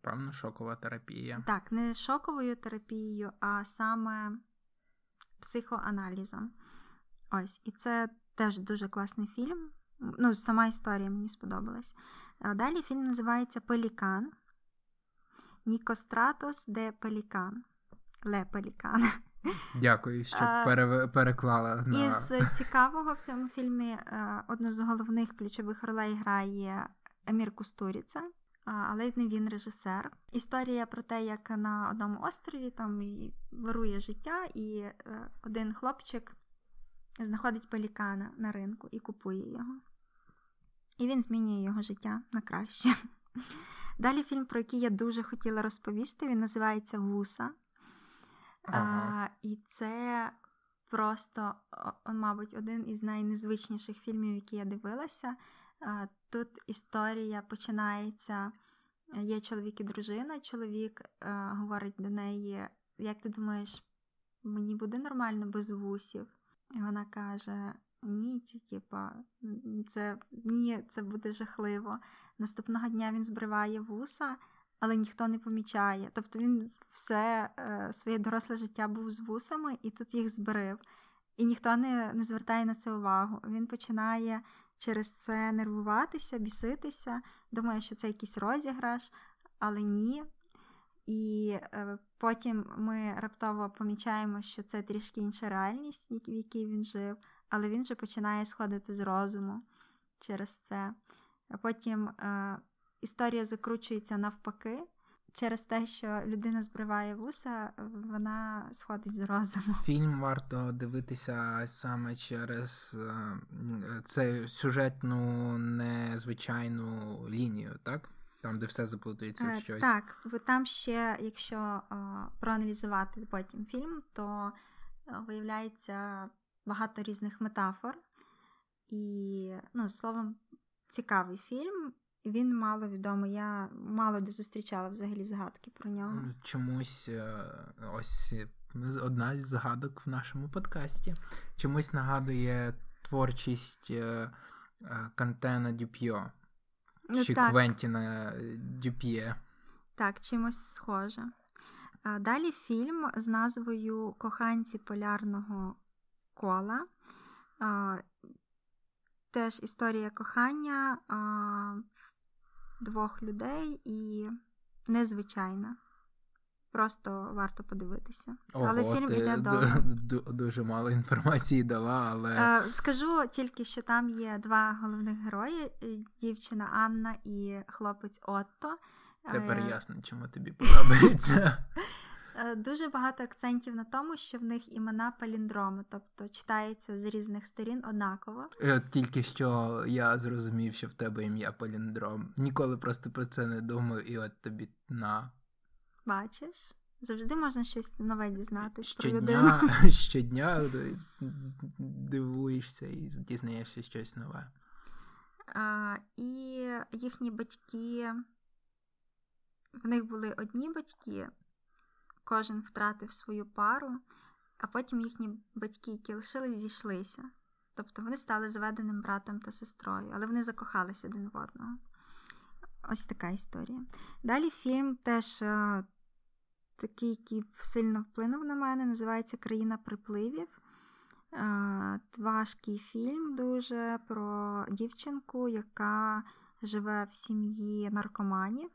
Певно, шокова терапія. Так, не шоковою терапією, а саме психоаналізом. Ось, і це теж дуже класний фільм. Ну, сама історія мені сподобалась. Далі фільм називається Пелікан. Нікостратос де Пелікан. Ле Пелікан. Дякую, що пере- переклала. на... Із цікавого в цьому фільмі е, одну з головних ключових ролей грає Емір Кустуріца, але не він режисер. Історія про те, як на одному острові там вирує життя, і е, один хлопчик знаходить пелікана на ринку і купує його. І він змінює його життя на краще. Далі фільм, про який я дуже хотіла розповісти, він називається Вуса. Ага. А, І це просто, мабуть, один із найнезвичніших фільмів, які я дивилася. А, Тут історія починається. Є чоловік і дружина. Чоловік а, говорить до неї: Як ти думаєш, мені буде нормально без вусів? І вона каже: Ні, типа, це ні, це буде жахливо. Наступного дня він збриває вуса, але ніхто не помічає. Тобто він все е, своє доросле життя був з вусами і тут їх збрив. і ніхто не, не звертає на це увагу. Він починає через це нервуватися, біситися, думає, що це якийсь розіграш, але ні. І е, потім ми раптово помічаємо, що це трішки інша реальність, в якій він жив, але він вже починає сходити з розуму через це. А потім е, історія закручується навпаки. Через те, що людина збриває вуса, вона сходить з розуму. Фільм варто дивитися саме через е, це сюжетну незвичайну лінію, так? Там, де все заплутується в Е, щось. Так, в- там ще, якщо е, проаналізувати потім фільм, то виявляється багато різних метафор. І, ну, словом, цікавий фільм. Він мало відомий. Я мало де зустрічала взагалі згадки про нього. Чомусь е, ось е, одна з згадок в нашому подкасті. Чомусь нагадує творчість е, Кантена Дюп'йо Ну, чи так. Квентіна Дюп'є. Так, чимось схоже. Далі фільм з назвою Коханці полярного кола. Теж історія кохання двох людей і незвичайна. Просто варто подивитися. але фільм ти іде ду- довго. дуже мало інформації дала, але Е, Скажу тільки, що там є два головних герої: е, дівчина Анна і хлопець Отто. тепер Е, ясно, чому тобі подобається. <laughs> Е, Дуже багато акцентів на тому, що в них імена паліндроми, тобто читається з різних сторін однаково. От тільки що я зрозумів, що в тебе ім'я Поліндром. Ніколи просто про це не думав, і от тобі на Бачиш? Завжди можна щось нове дізнатись про людину. <laughs> щодня, щодня дивуєшся і дізнаєшся щось нове. А, і їхні батьки, в них були одні батьки, кожен втратив свою пару, а потім їхні батьки, які лишились, зійшлися. Тобто вони стали зведеним братом та сестрою, але вони закохалися один в одного. Ось така історія. Далі фільм теж е, такий, який сильно вплинув на мене, називається Країна припливів. Е, Важкий фільм дуже про дівчинку, яка живе в сім'ї наркоманів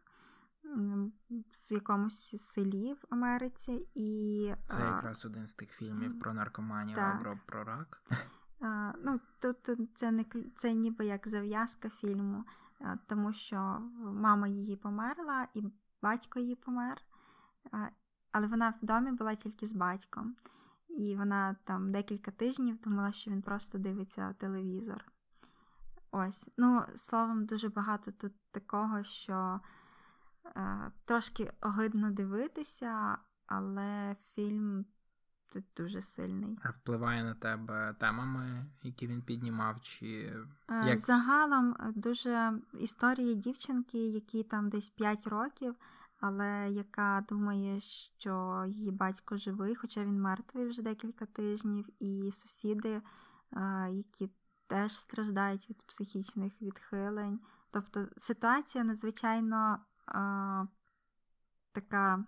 в якомусь селі в Америці. І, Це е, якраз один з тих фільмів про наркоманію так. або про рак. Е, Ну, тут це не це ніби як зав'язка фільму, е, тому що мама її померла, і батько її помер. Але вона в домі була тільки з батьком. І вона там декілька тижнів думала, що він просто дивиться телевізор. Ось. Ну, словом, дуже багато тут такого, що трошки огидно дивитися, але фільм дуже сильний. А Впливає на тебе темами, які він піднімав, чи Е, Як- Загалом е, дуже історія дівчинки, якій там десь 5 років, але яка думає, що її батько живий, хоча він мертвий вже декілька тижнів, і сусіди, е, які теж страждають від психічних відхилень. Тобто ситуація надзвичайно е, така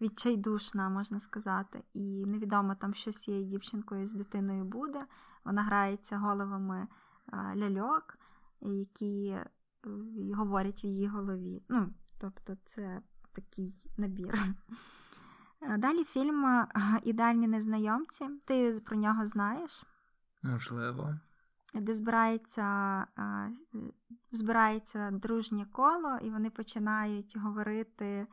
відчайдушна, можна сказати, і невідомо там, що з цією дівчинкою з дитиною буде. Вона грається головами ляльок, які е, говорять в її голові. Ну, тобто, це такий набір. Е, Далі фільм Ідеальні незнайомці. Ти про нього знаєш, можливо. Де збирається, е, збирається дружнє коло, і вони починають говорити.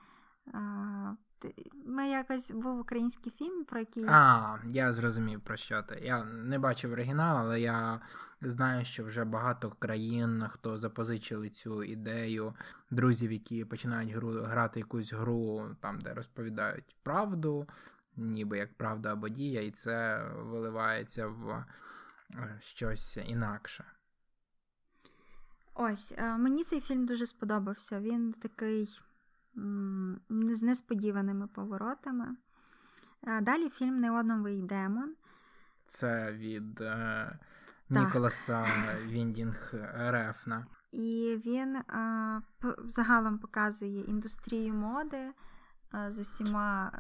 Ми якось був український фільм, про який А, я зрозумів про що ти. Я не бачив оригінал, але я знаю, що вже багато країн, хто запозичили цю ідею друзів, які починають гру, грати якусь гру, там, де розповідають правду, ніби як правда або дія, і це виливається в щось інакше. Ось, е, мені цей фільм дуже сподобався. Він такий з несподіваними поворотами. Е, Далі фільм Неоновий демон. Це від е. Ніколаса <laughs> Віндінг Рефна. І він е, загалом показує індустрію моди е, з усіма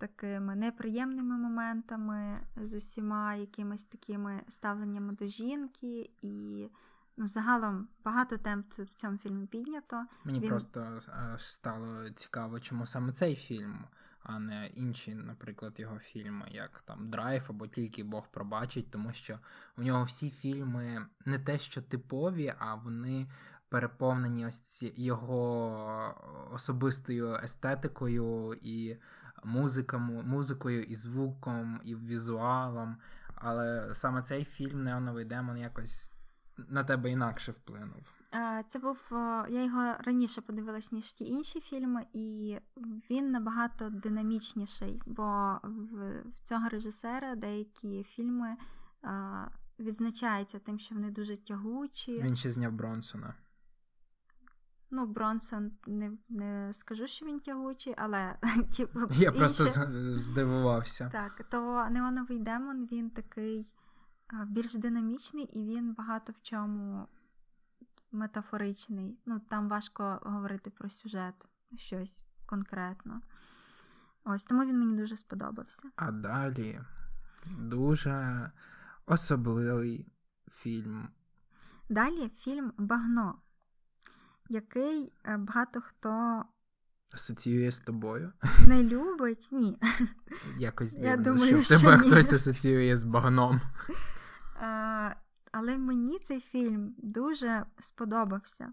такими неприємними моментами, з усіма якимись такими ставленнями до жінки, і ну, загалом багато тем в цьому фільмі піднято. Мені Він... просто стало цікаво, чому саме цей фільм. А не інші, наприклад, його фільми, як там Драйв або Тільки Бог пробачить, тому що у нього всі фільми не те, що типові, а вони переповнені ось його особистою естетикою і музиками, музикою, і звуком, і візуалом. Але саме цей фільм Неоновий демон якось на тебе інакше вплинув. Це був я його раніше подивилась, ніж ті інші фільми, і він набагато динамічніший, бо в цього режисера деякі фільми відзначаються тим, що вони дуже тягучі. Він ще зняв Бронсона. Ну, Бронсон не не скажу, що він тягучий, але <laughs> типу, я інше... просто здивувався. Так, то Неоновий демон він такий більш динамічний і він багато в чому метафоричний. Ну, там важко говорити про сюжет, щось конкретно. Ось тому він мені дуже сподобався. А далі дуже особливий фільм. Далі фільм Багно який е, багато хто асоціює з тобою. Не любить, ні. Якось дивно, Я думаю, що тебе ні. хтось асоціює з багном. А, Але мені цей фільм дуже сподобався.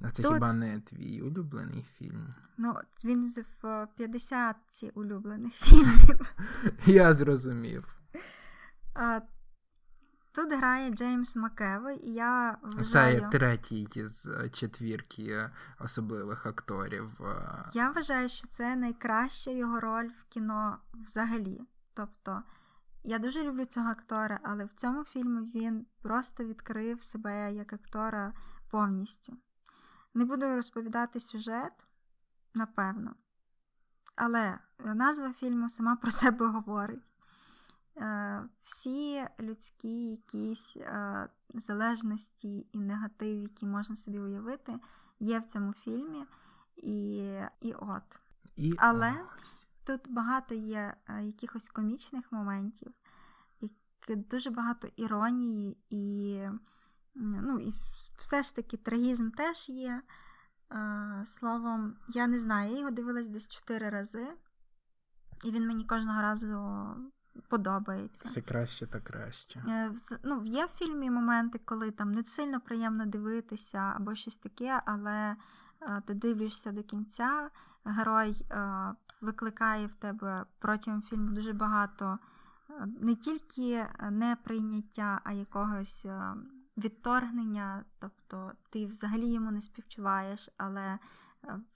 А це Тут... хіба не твій улюблений фільм? Ну, він в 50 улюблених фільмів. <laughs> Я зрозумів. А, Тут грає Джеймс Макевой, і я вважаю... Це третій з е, четвірки особливих акторів. Е. Я вважаю, що це найкраща його роль в кіно взагалі. Тобто, я дуже люблю цього актора, але в цьому фільмі він просто відкрив себе як актора повністю. Не буду розповідати сюжет, напевно. Але назва фільму сама про себе говорить. Е, всі людські якісь е, залежності і негатив, які можна собі уявити, є в цьому фільмі. І і от. І Але ось. тут багато є е, якихось комічних моментів, і дуже багато іронії, і ну, і все ж таки трагізм теж є. Словом, я не знаю, я його дивилась десь чотири рази, і він мені кожного разу подобається. Все краще та краще. Е, ну, Є в фільмі моменти, коли там не сильно приємно дивитися або щось таке, але е, ти дивишся до кінця, герой е, викликає в тебе протягом фільму дуже багато не тільки неприйняття, а якогось відторгнення. Тобто ти взагалі йому не співчуваєш, але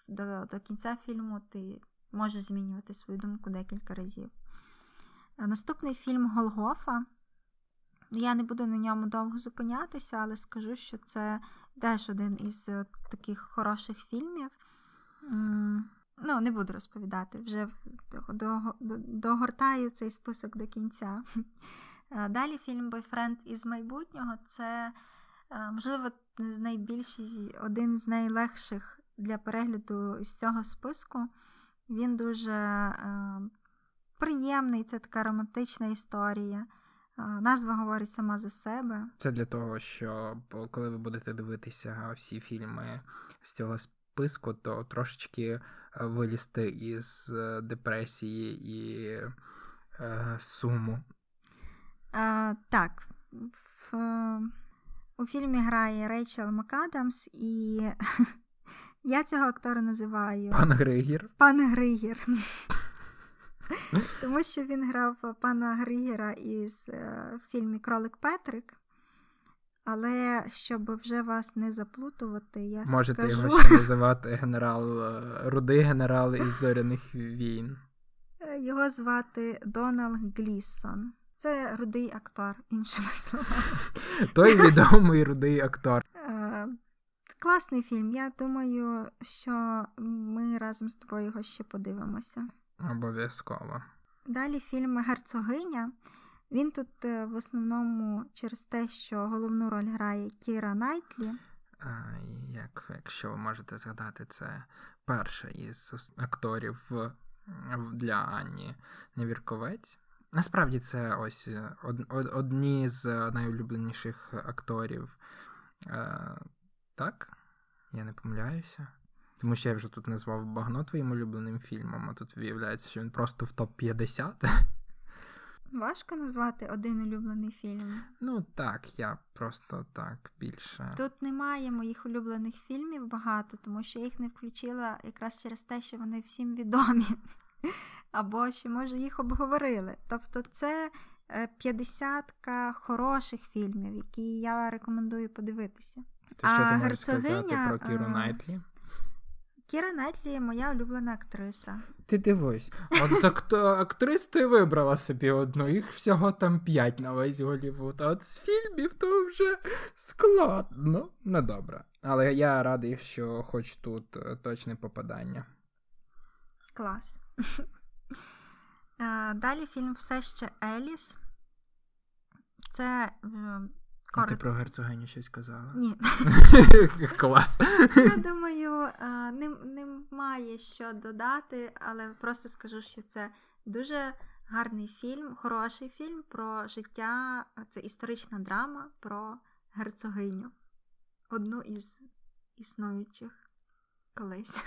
до, до кінця фільму ти можеш змінювати свою думку декілька разів. Наступний фільм Голгофа. Я не буду на ньому довго зупинятися, але скажу, що це теж один із е, таких хороших фільмів. Ну, не буду розповідати, вже догортаю цей список до кінця. <laughs> Далі фільм Бойфренд із майбутнього це, е, можливо, найбільший, один з найлегших для перегляду з цього списку. Він дуже е, приємний, це така романтична історія. Назва говорить сама за себе. Це для того, що коли ви будете дивитися всі фільми з цього списку, то трошечки е, вилізти із е, депресії і е, суму. А, Так. В, У фільмі грає Рейчел МакАдамс, і <laughs> я цього актора називаю Пан Григір. Пан Григір. <laughs> Тому що він грав пана Григера із е, фільмі Кролик Петрик. Але щоб вже вас не заплутувати, я Можете скажу... його ще <laughs> називати генерал, е, рудий генерал із зоряних війн. Е, його звати Донал Гліссон. Це рудий актор, іншими словами. <laughs> Той відомий рудий актор. Класний фільм. Я думаю, що ми разом з тобою його ще подивимося. Обов'язково. Далі фільм Герцогиня. Він тут е, в основному через те, що головну роль грає Кіра Найтлі. А, як, Якщо ви можете згадати, це перша із акторів для Ані Невірковець. Насправді це ось е, од, од, одні з найулюбленіших акторів. Е, Так? Я не помиляюся. Тому що я вже тут назвав багно твоїм улюбленим фільмом, а тут виявляється, що він просто в топ-50. Важко назвати один улюблений фільм. Ну так, я просто так більше. Тут немає моїх улюблених фільмів багато, тому що я їх не включила якраз через те, що вони всім відомі. <laughs> Або ще, може, їх обговорили. Тобто, це е, п'ятдесятка хороших фільмів, які я рекомендую подивитися. То що ти можеш сказати про Кіру е, Найтлі? Кіра Найтлі моя улюблена актриса. Ти дивись, от з актрис ти вибрала собі одну, їх всього там п'ять на весь Голівуд, а от з фільмів то вже складно. Ну, добре. Але я радий, що хоч тут е, точне попадання. Клас. <laughs> Далі фільм Все ще Еліс. Це а ти про герцогиню щось казала? Ні. <laughs> Клас. Я думаю, немає що додати, але просто скажу, що це дуже гарний фільм, хороший фільм про життя. Це історична драма про герцогиню. Одну із існуючих колись.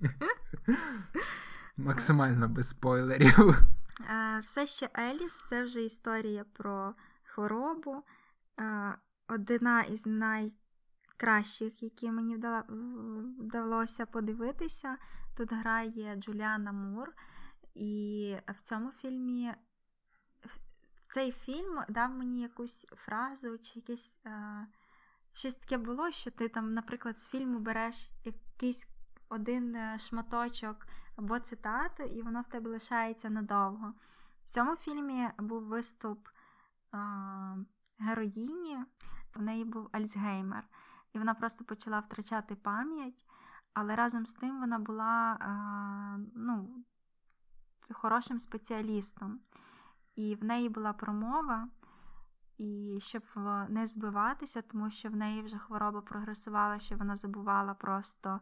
<laughs> Максимально без спойлерів. Е, все ще Еліс це вже історія про хворобу одна із найкращих, які мені вдалося подивитися. Тут грає Джуліана Мур, і в цьому фільмі цей фільм дав мені якусь фразу чи якесь. Щось таке було, що ти там, наприклад, з фільму береш якийсь один е, шматочок або цитату, і воно в тебе лишається надовго. В цьому фільмі був виступ героїні, в неї був Альцгеймер, і вона просто почала втрачати пам'ять, але разом з тим вона була ну, хорошим спеціалістом. І в неї була промова, і щоб не збиватися, тому що в неї вже хвороба прогресувала, що вона забувала просто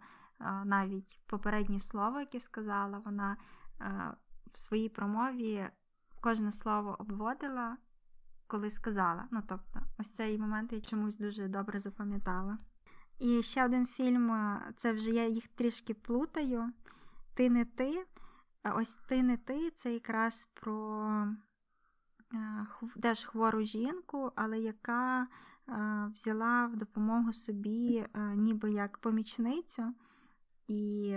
навіть попереднє слово, яке сказала, вона в своїй промові кожне слово обводила коли сказала. Ну, тобто, ось цей момент я чомусь дуже добре запам'ятала. І ще один фільм це вже я їх трішки плутаю. Ти не ти. Ось ти не ти це якраз про е, теж хвору жінку, але яка е, взяла в допомогу собі е, ніби як помічницю, і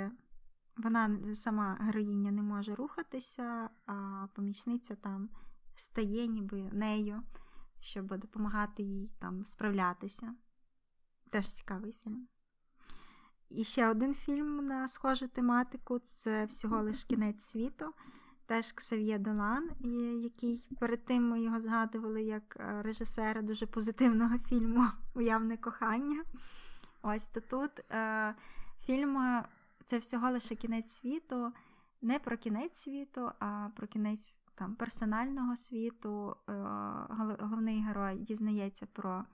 вона сама героїня не може рухатися, а помічниця там стає ніби нею, щоб допомагати їй там справлятися. Теж цікавий фільм. І ще один фільм на схожу тематику це всього лиш кінець світу. Теж Ксав'є Долан, який перед тим ми його згадували як е, режисера дуже позитивного <laughs> фільму Уявне кохання. Ось то тут е, фільм е, це всього лише кінець світу, не про кінець світу, а про кінець там персонального світу е, головний герой дізнається про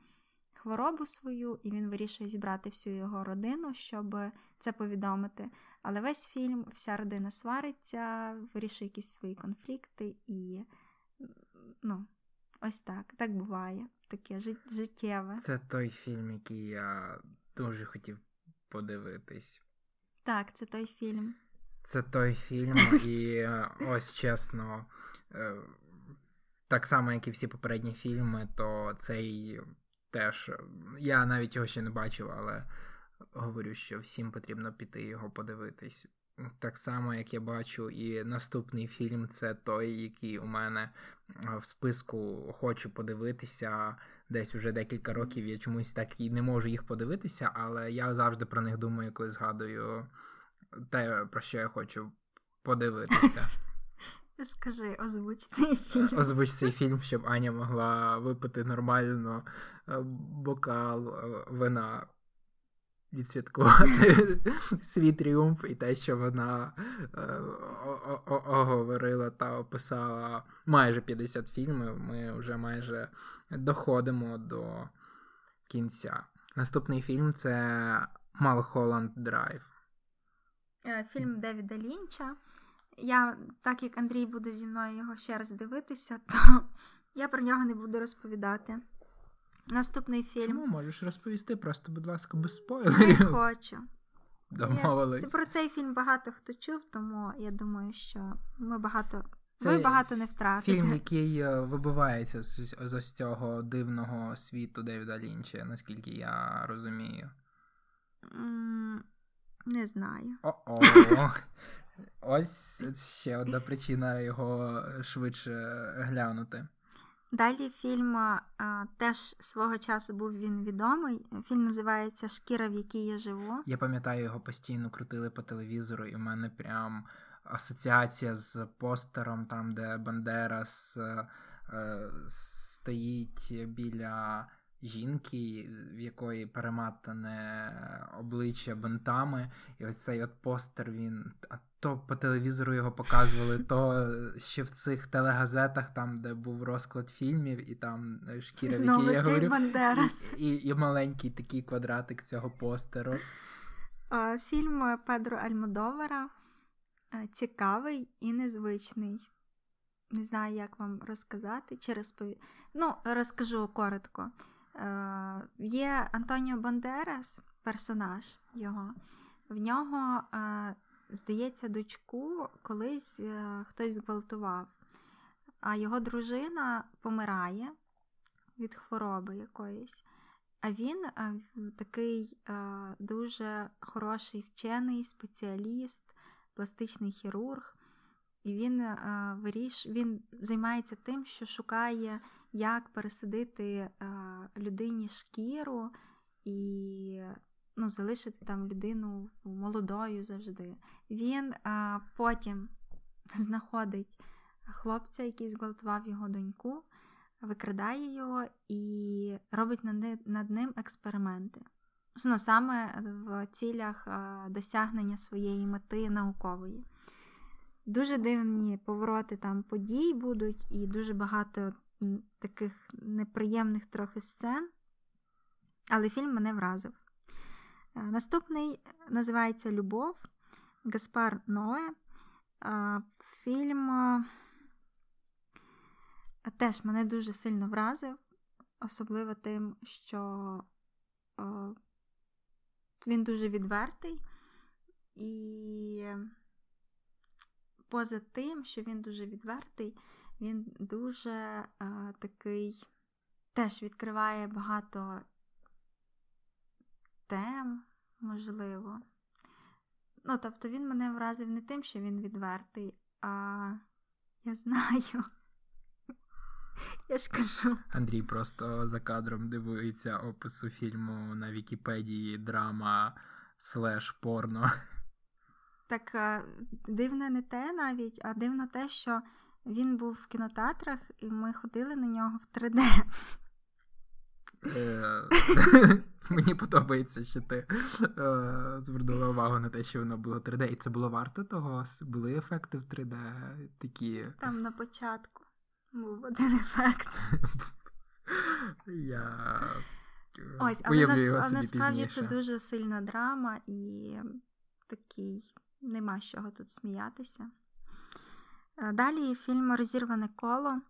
хворобу свою, і він вирішує зібрати всю його родину, щоб це повідомити. Але весь фільм, вся родина свариться, вирішує якісь свої конфлікти, і ну, ось так. Так буває. Таке життєве. Це той фільм, який я дуже хотів подивитись. Так, це той фільм. Це той фільм, <laughs> і е, ось чесно, е, так само, як і всі попередні фільми, то цей теж. Я навіть його ще не бачив, але говорю, що всім потрібно піти його подивитись. Так само, як я бачу, і наступний фільм це той, який у мене е, в списку хочу подивитися. Десь уже декілька років я чомусь так і не можу їх подивитися, але я завжди про них думаю, коли згадую те, про що я хочу подивитися. <laughs> Скажи, озвуч цей фільм. Озвуч цей фільм, щоб Аня могла випити нормально е, бокал е, вина, відсвяткувати <laughs> свій тріумф і те, що вона е, оговорила та описала майже 50 фільмів. Ми вже майже доходимо до кінця. Наступний фільм це Малхолланд Драйв. Фільм Девіда Лінча. я, так як Андрій буде зі мною його ще раз дивитися, <laughs> то я про нього не буду розповідати. Наступний фільм. Чому можеш розповісти? Просто, будь ласка, без Не хочу. <laughs> Домовились. Це про цей фільм багато хто чув, тому я думаю, що ми багато. Це ви багато не втратите. Фільм, який е, вибивається з, з ось цього дивного світу Девіда Лінча, наскільки я розумію. Не знаю. О-о. <laughs> Ось ще одна причина його швидше глянути. Далі фільм а, теж свого часу був він відомий. Фільм називається Шкіра, в якій я живу. Я пам'ятаю, його постійно крутили по телевізору, і в мене прям асоціація з постером, там, де Бандерас е, е, стоїть біля жінки, в якої перематане обличчя бинтами. І ось цей от постер він. То по телевізору його показували, <laughs> то ще в цих телегазетах, там, де був розклад фільмів, і там е, шкіра, в Знову якій я говорю. Бандерас. І, і, і маленький такий квадратик цього постеру. Фільм Педро Альмодовара цікавий і незвичний. Не знаю, як вам розказати чи розпові... Ну, розкажу коротко. Е, Є Антоніо Бандерас, персонаж його. В нього, е, здається, дочку колись е, хтось зґвалтував, а його дружина помирає від хвороби якоїсь. А він такий дуже хороший вчений спеціаліст, пластичний хірург, і він, він займається тим, що шукає, як пересадити а, людині шкіру і ну, залишити там людину молодою завжди. Він а, потім <laughs> знаходить хлопця, який зґвалтував його доньку викрадає його і робить над ним експерименти. Ну, саме в цілях е, досягнення своєї мети наукової. Дуже дивні повороти там подій будуть, і дуже багато таких неприємних трохи сцен. Але фільм мене вразив. Е, Наступний називається Любов Гаспар Ное. Е, Фільм е, теж мене дуже сильно вразив, особливо тим, що е, він дуже відвертий, і поза тим, що він дуже відвертий, він дуже е, такий теж відкриває багато тем, можливо. Ну, тобто він мене вразив не тим, що він відвертий, а я знаю. Я ж кажу. Андрій просто за кадром дивується опису фільму на Вікіпедії драма слеш порно. Так е, дивне не те навіть, а дивно те, що він був в кінотеатрах, і ми ходили на нього в 3D. Е, <laughs> Мені подобається, що ти е, звернула увагу на те, що воно було 3D, і це було варто того. Були ефекти в 3D такі. Там на початку був один ефект. Я е, Ось, але нас, собі насправді пізніше. це дуже сильна драма і такий нема з чого тут сміятися. Е, Далі фільм Розірване коло.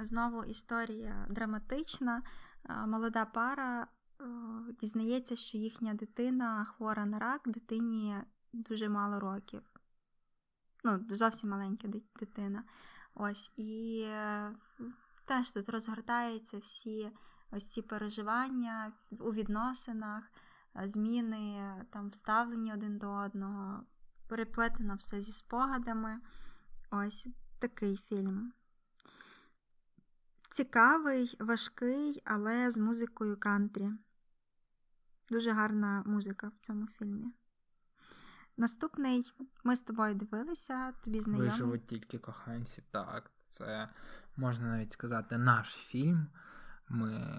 Знову історія драматична. Е, Молода пара е, дізнається, що їхня дитина хвора на рак, дитині дуже мало років. Ну, зовсім маленька дитина. Ось, і теж тут розгортаються всі ось ці переживання у відносинах, зміни там вставлені один до одного, переплетено все зі спогадами. Ось такий фільм. Цікавий, важкий, але з музикою кантрі. Дуже гарна музика в цьому фільмі. Наступний ми з тобою дивилися, тобі знайомий. Виживуть тільки коханці. Так, це можна навіть сказати наш фільм. Ми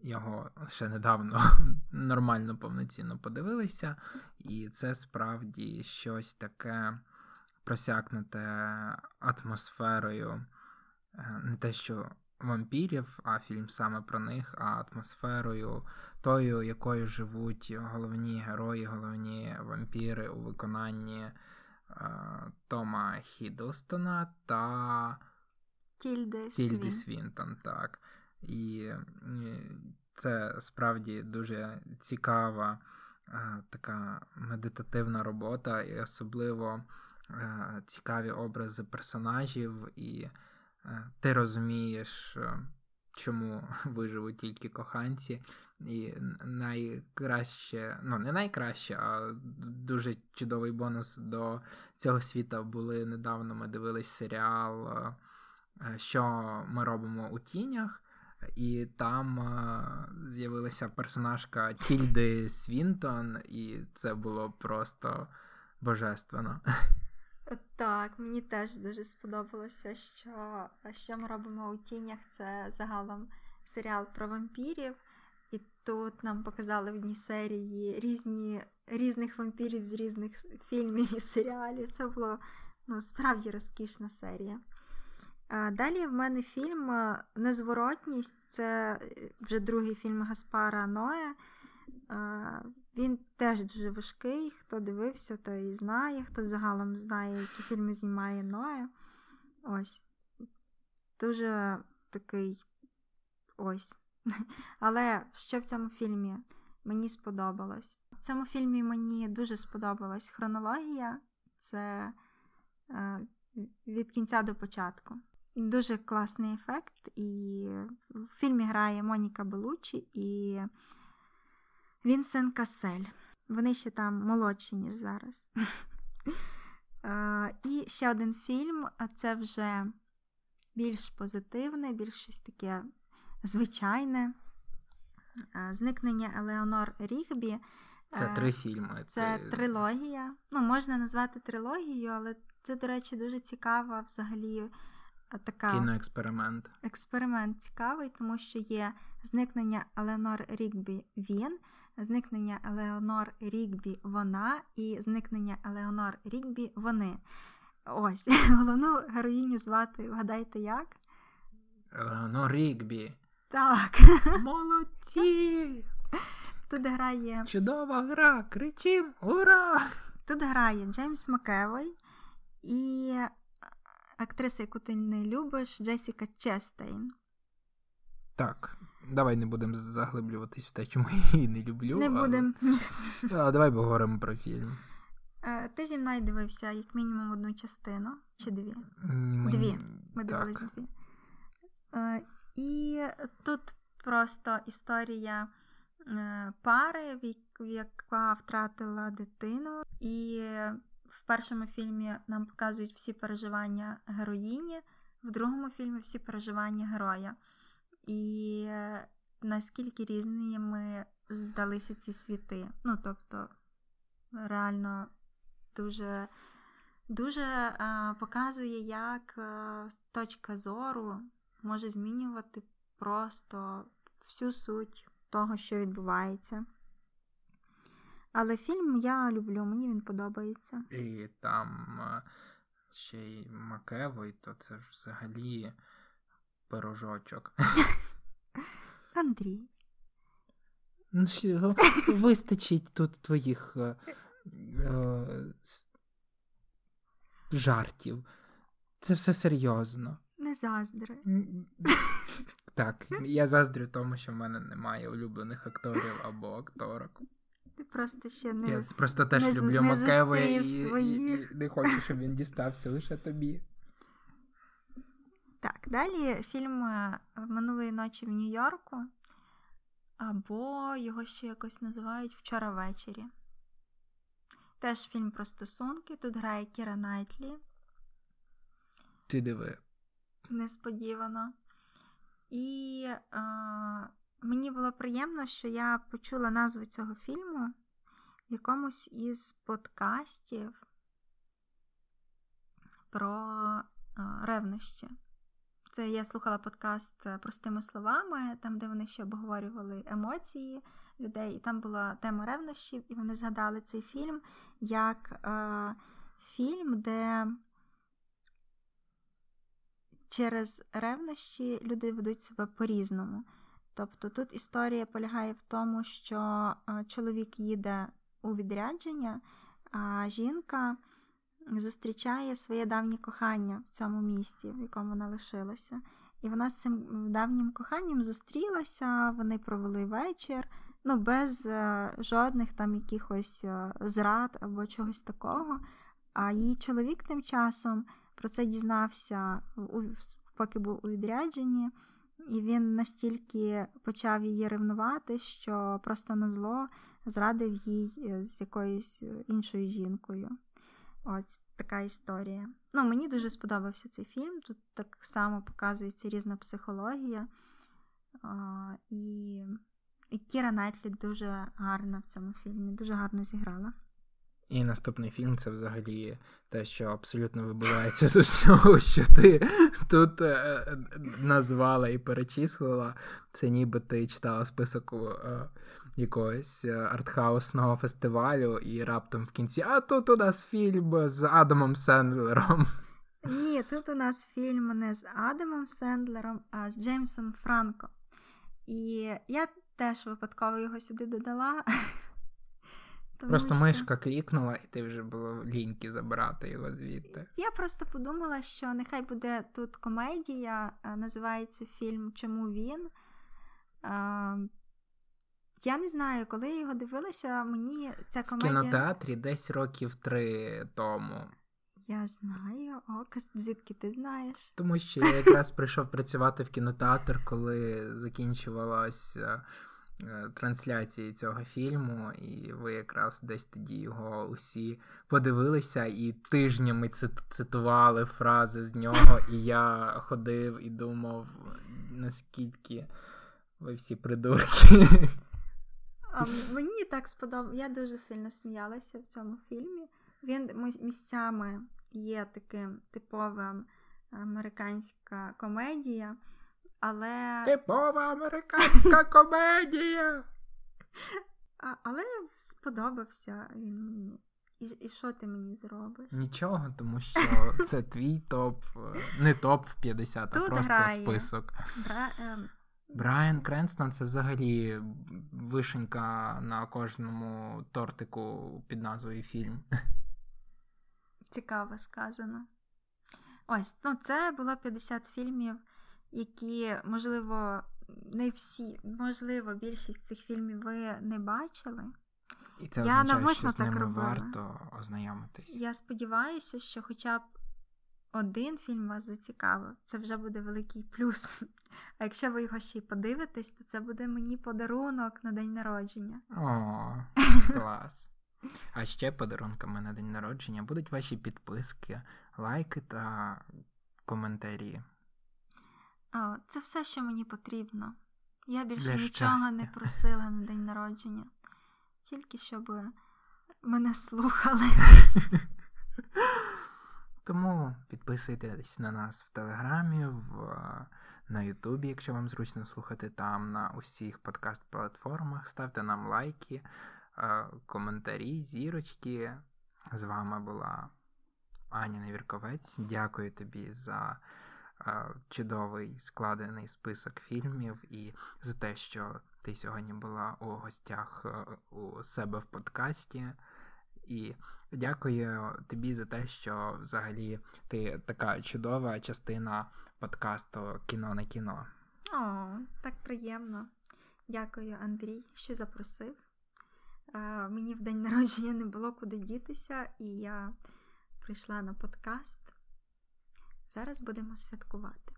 його ще недавно <laughs> нормально повноцінно подивилися, і це справді щось таке просякнуте атмосферою. Е, Не те, що вампірів, а фільм саме про них, а атмосферою, тою, якою живуть головні герої, головні вампіри у виконанні е, Тома Хідлстона та Тільди, Тільді Свінтон. так. І це справді дуже цікава така медитативна робота, і особливо цікаві образи персонажів, і ти розумієш, чому <laughs> виживуть тільки коханці. І найкраще, ну не найкраще, а дуже чудовий бонус до цього світа були недавно. Ми дивились серіал, е, що ми робимо у тінях, і там е, з'явилася персонажка Тільди Свінтон, і це було просто божественно. <laughs> Так, мені теж дуже сподобалося, що що ми робимо у тінях. Це загалом серіал про вампірів. І тут нам показали в одній серії різні, різних вампірів з різних фільмів і серіалів. Це була ну, справді розкішна серія. Далі в мене фільм Незворотність це вже другий фільм Гаспара Ноя. Він теж дуже важкий. Хто дивився, той знає, хто загалом знає, які фільми знімає Ноя. Ось. Дуже такий ось. <laughs> Але що в цьому фільмі мені сподобалось? В цьому фільмі мені дуже сподобалась хронологія. Це е, від кінця до початку. Дуже класний ефект. І в фільмі грає Моніка Белучі і Вінсен Касель. Вони ще там молодші, ніж зараз. <laughs> Е, і ще один фільм це вже більш позитивне, більш щось таке звичайне. Е, зникнення Елеонор Рігбі. Це е, три фільми. Це трилогія. Ну, можна назвати трилогією, але це, до речі, дуже цікава взагалі така. Кіноексперимент. Експеримент цікавий, тому що є зникнення Елеонор Рігбі він зникнення Елеонор Рігбі вона і зникнення Елеонор Рігбі вони. Ось, <laughs> головну героїню звати, вгадайте як? Елеонор Рігбі. Так. <laughs> Молодці! Тут грає. Чудова гра! Кричим! Ура! Тут грає Джеймс Макевой і актриса, яку ти не любиш, Джесіка Честейн. Так, Давай не будемо заглиблюватись в те, чому я її не люблю. Не але... будемо. <laughs> А давай поговоримо про фільм. Е, ти зі мною дивився як мінімум одну частину чи дві? Ми... Дві. Ми дивились дві. І тут просто історія е, пари, яка втратила дитину. І в першому фільмі нам показують всі переживання героїні, в другому фільмі всі переживання героя. І наскільки різними здалися ці світи. Ну, тобто, реально дуже дуже а, показує, як а, точка зору може змінювати просто всю суть того, що відбувається. Але фільм я люблю, мені він подобається. І там ще й Макевой, то це ж взагалі пирожочок. <laughs> Андрій. Ну, що, Вистачить тут твоїх е, е, жартів. Це все серйозно. Не заздри. <laughs> Так, я заздрю тому, що в мене немає улюблених акторів або акторок. Ти просто ще не Я просто теж не, люблю Макева і, і, і не хочу, щоб він дістався лише тобі. Так, далі фільм е, Минулої ночі в Нью-Йорку. Або його ще якось називають Вчора ввечері. Теж фільм про стосунки. Тут грає Кіра Найтлі. Ти диви. Несподівано. І е, мені було приємно, що я почула назву цього фільму в якомусь із подкастів про е, ревнощі. Це я слухала подкаст е, простими словами, там, де вони ще обговорювали емоції людей, і там була тема ревнощів, і вони згадали цей фільм як е, фільм, де через ревнощі люди ведуть себе по-різному. Тобто тут історія полягає в тому, що е, чоловік їде у відрядження, а жінка зустрічає своє давнє кохання в цьому місті, в якому вона лишилася. І вона з цим давнім коханням зустрілася, вони провели вечір, ну, без е, жодних там якихось е, зрад або чогось такого. А її чоловік тим часом про це дізнався, поки був у відрядженні, і він настільки почав її ревнувати, що просто на зло зрадив їй е, з якоюсь іншою жінкою. Ось така історія. Ну, Мені дуже сподобався цей фільм. Тут так само показується різна психологія. І і Кіра Найтлі дуже гарна в цьому фільмі, дуже гарно зіграла. І наступний фільм це взагалі те, що абсолютно вибувається з усього, що ти тут е, назвала і перечислила. Це ніби ти читала список е, якогось е, артхаусного фестивалю, і раптом в кінці, а тут у нас фільм з Адамом Сендлером. Ні, тут у нас фільм не з Адамом Сендлером, а з Джеймсом Франко. І я теж випадково його сюди додала. <laughs> Просто що... мишка клікнула, і ти вже було ліньки забирати його звідти. Я просто подумала, що нехай буде тут комедія, називається фільм Чому він? Я не знаю, коли я його дивилася, мені ця комедія. В кінотеатрі десь років три тому. Я знаю, о, звідки ти знаєш? Тому що я якраз прийшов працювати в кінотеатр, коли закінчувалася е, трансляції цього фільму, і ви якраз десь тоді його усі подивилися і тижнями цитували фрази з нього, і я ходив і думав, наскільки ви всі придурки. А Мені так сподобалося. Я дуже сильно сміялася в цьому фільмі. Він місцями є таким типовим американська комедія, але. Типова американська <laughs> комедія. А, Але сподобався він мені. І і що ти мені зробиш? Нічого, тому що <laughs> це твій топ, не топ 50, Тут а просто грає. список. Бра... Брайан Кренстон це взагалі вишенька на кожному тортику під назвою фільм. Цікаво сказано. Ось, ну це було 50 фільмів, які, можливо, не всі, можливо, більшість цих фільмів ви не бачили. І це Я означає, що з ними робила. варто ознайомитись. Я сподіваюся, що хоча б один фільм вас зацікавив, це вже буде великий плюс. <laughs> А якщо ви його ще й подивитесь, то це буде мені подарунок на день народження. О, клас. А ще подарунками на день народження будуть ваші підписки, лайки та коментарі. О, Це все, що мені потрібно. Я більше Для нічого щастя. не просила на день народження, тільки щоб мене слухали. <laughs> Тому підписуйтесь на нас в Телеграмі, в, на Ютубі, якщо вам зручно слухати там, на усіх подкаст-платформах. Ставте нам лайки, е, коментарі, зірочки. З вами була Аня Невірковець. Дякую тобі за е, чудовий складений список фільмів і за те, що ти сьогодні була у гостях е, у себе в подкасті. І дякую тобі за те, що взагалі ти така чудова частина подкасту Кіно на кіно. О, так приємно. Дякую, Андрій, що запросив. Е, мені в день народження не було куди дітися, і я прийшла на подкаст. Зараз будемо святкувати.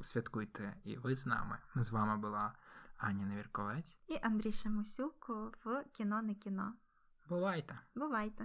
Святкуйте і ви з нами. З вами була Аня Невірковець і Андрій Шамусюк в кіно не кіно. Бувайте. Бувайте.